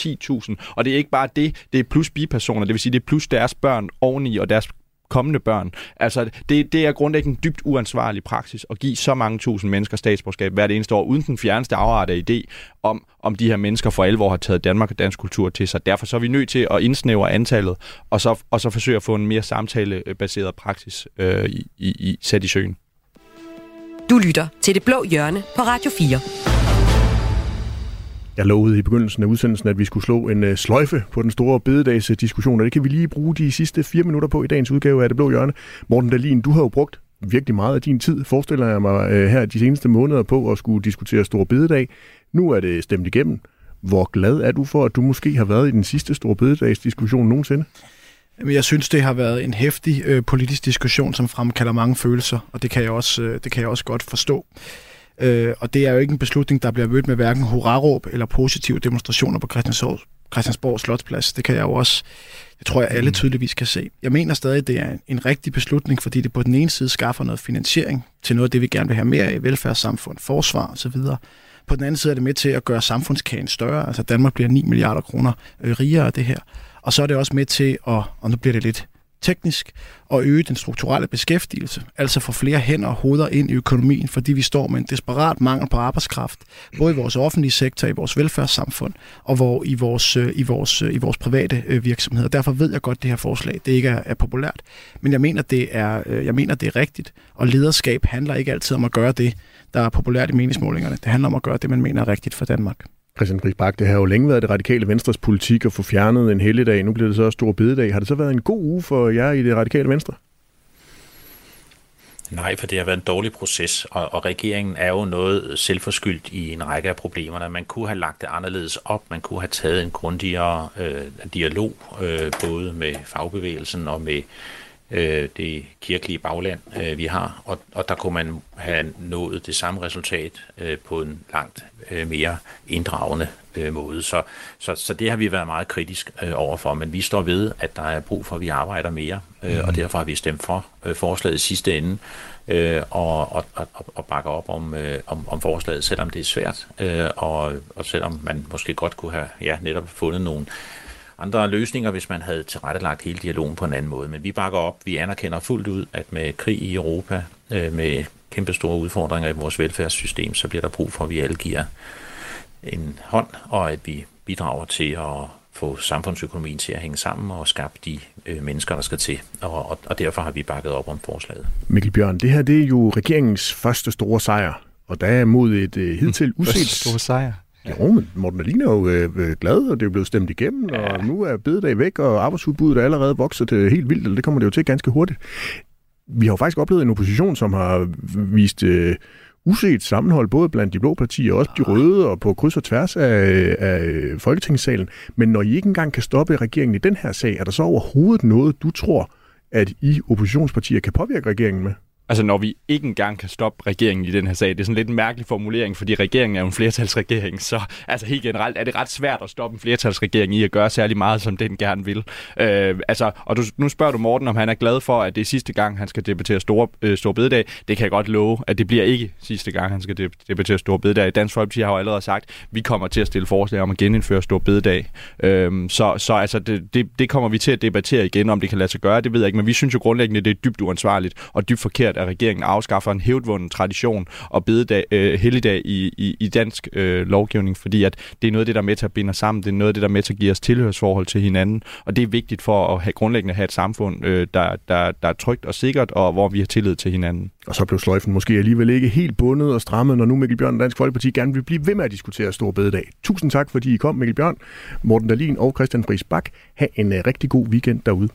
10.000. Og det er ikke bare det, det er plus bipersoner, det vil sige, det er plus deres børn oveni og deres kommende børn. Altså, det, det er grundlæggende en dybt uansvarlig praksis at give så mange tusind mennesker statsborgerskab hvert eneste år, uden den fjerneste afart af idé om, om de her mennesker for alvor har taget Danmark og dansk kultur til sig. Derfor så er vi nødt til at indsnævre antallet, og så, og så forsøge at få en mere samtalebaseret praksis øh, i, i, sat i søen. Du lytter til Det Blå Hjørne på Radio 4. Jeg lovede i begyndelsen af udsendelsen, at vi skulle slå en øh, sløjfe på den store bededagsdiskussion, og det kan vi lige bruge de sidste fire minutter på i dagens udgave af Det Blå Hjørne. Morten Dalin, du har jo brugt virkelig meget af din tid, forestiller jeg mig, øh, her de seneste måneder på at skulle diskutere Store Bededag. Nu er det stemt igennem. Hvor glad er du for, at du måske har været i den sidste Store Bededagsdiskussion nogensinde? Jeg synes, det har været en hæftig øh, politisk diskussion, som fremkalder mange følelser, og det kan jeg også, øh, det kan jeg også godt forstå. Øh, og det er jo ikke en beslutning, der bliver mødt med hverken hurraråb eller positive demonstrationer på Christiansborg, Christiansborg Slotsplads. Det kan jeg jo også, det tror jeg alle mm. tydeligvis kan se. Jeg mener stadig, det er en rigtig beslutning, fordi det på den ene side skaffer noget finansiering til noget af det, vi gerne vil have mere af, velfærdssamfund, forsvar osv., på den anden side er det med til at gøre samfundskagen større. Altså Danmark bliver 9 milliarder kroner øh, rigere af det her. Og så er det også med til at, og nu bliver det lidt teknisk og øge den strukturelle beskæftigelse, altså få flere hænder og hoveder ind i økonomien, fordi vi står med en desperat mangel på arbejdskraft, både i vores offentlige sektor, i vores velfærdssamfund og hvor i vores, øh, i vores, øh, i vores private øh, virksomheder. Derfor ved jeg godt, at det her forslag det ikke er, er populært, men jeg mener, det er, jeg mener, det er rigtigt, og lederskab handler ikke altid om at gøre det, der er populært i meningsmålingerne. Det handler om at gøre det, man mener er rigtigt for Danmark. Christian Friis Bak, det har jo længe været det radikale venstres politik at få fjernet en helligdag. Nu bliver det så stor bededag. Har det så været en god uge for jer i det radikale venstre? Nej, for det har været en dårlig proces, og, og regeringen er jo noget selvforskyldt i en række af problemerne. Man kunne have lagt det anderledes op, man kunne have taget en grundigere øh, dialog, øh, både med fagbevægelsen og med øh, det kirkelige bagland, øh, vi har, og, og der kunne man have nået det samme resultat øh, på en langt øh, mere inddragende øh, måde. Så, så, så det har vi været meget kritisk øh, overfor, men vi står ved, at der er brug for, at vi arbejder mere, øh, mm. og derfor har vi stemt for øh, forslaget i sidste ende, øh, og, og, og, og bakker op om, øh, om, om forslaget, selvom det er svært, øh, og, og selvom man måske godt kunne have ja, netop fundet nogle andre løsninger, hvis man havde tilrettelagt hele dialogen på en anden måde. Men vi bakker op. Vi anerkender fuldt ud, at med krig i Europa, øh, med kæmpe store udfordringer i vores velfærdssystem, så bliver der brug for, at vi alle giver en hånd, og at vi bidrager til at få samfundsøkonomien til at hænge sammen og skabe de øh, mennesker, der skal til. Og, og, og derfor har vi bakket op om forslaget. Mikkel Bjørn, det her det er jo regeringens første store sejr, og der er mod et øh, hidtil uset... Første store sejr? Jo, Morten Alin er jo øh, øh, glad, og det er blevet stemt igennem, ja. og nu er bededag væk, og arbejdsudbuddet er allerede vokset til helt vildt, og det kommer det jo til ganske hurtigt. Vi har jo faktisk oplevet en opposition, som har vist øh, uset sammenhold, både blandt de blå partier og også de røde, og på kryds og tværs af, af Folketingssalen. Men når I ikke engang kan stoppe regeringen i den her sag, er der så overhovedet noget, du tror, at I oppositionspartier kan påvirke regeringen med? Altså når vi ikke engang kan stoppe regeringen i den her sag, det er sådan lidt en mærkelig formulering, fordi regeringen er jo en flertalsregering, så altså helt generelt er det ret svært at stoppe en flertalsregering i at gøre særlig meget, som den gerne vil. Øh, altså, og du, nu spørger du Morten, om han er glad for, at det er sidste gang, han skal debattere store, øh, store bededag. Det kan jeg godt love, at det bliver ikke sidste gang, han skal debattere store bededag. Dansk Folkeparti har jo allerede sagt, at vi kommer til at stille forslag om at genindføre store bededag. Øh, så, så altså, det, det, det kommer vi til at debattere igen, om det kan lade sig gøre, det ved jeg ikke, men vi synes jo grundlæggende, det er dybt uansvarligt og dybt forkert, at regeringen afskaffer en hævdvunden tradition og bededag, øh, helligdag i, i, i dansk øh, lovgivning, fordi at det er noget af det, der er med til at binde os sammen, det er noget af det, der er med til at give os tilhørsforhold til hinanden, og det er vigtigt for at have grundlæggende have et samfund, øh, der, der, der er trygt og sikkert, og hvor vi har tillid til hinanden. Og så blev sløjfen måske alligevel ikke helt bundet og strammet, når nu Mikkel Bjørn og Dansk Folkeparti gerne vil blive ved med at diskutere Stor Bededag. Tusind tak, fordi I kom, Mikkel Bjørn, Morten Dalin og Christian Friis Bak. Ha' en øh, rigtig god weekend derude.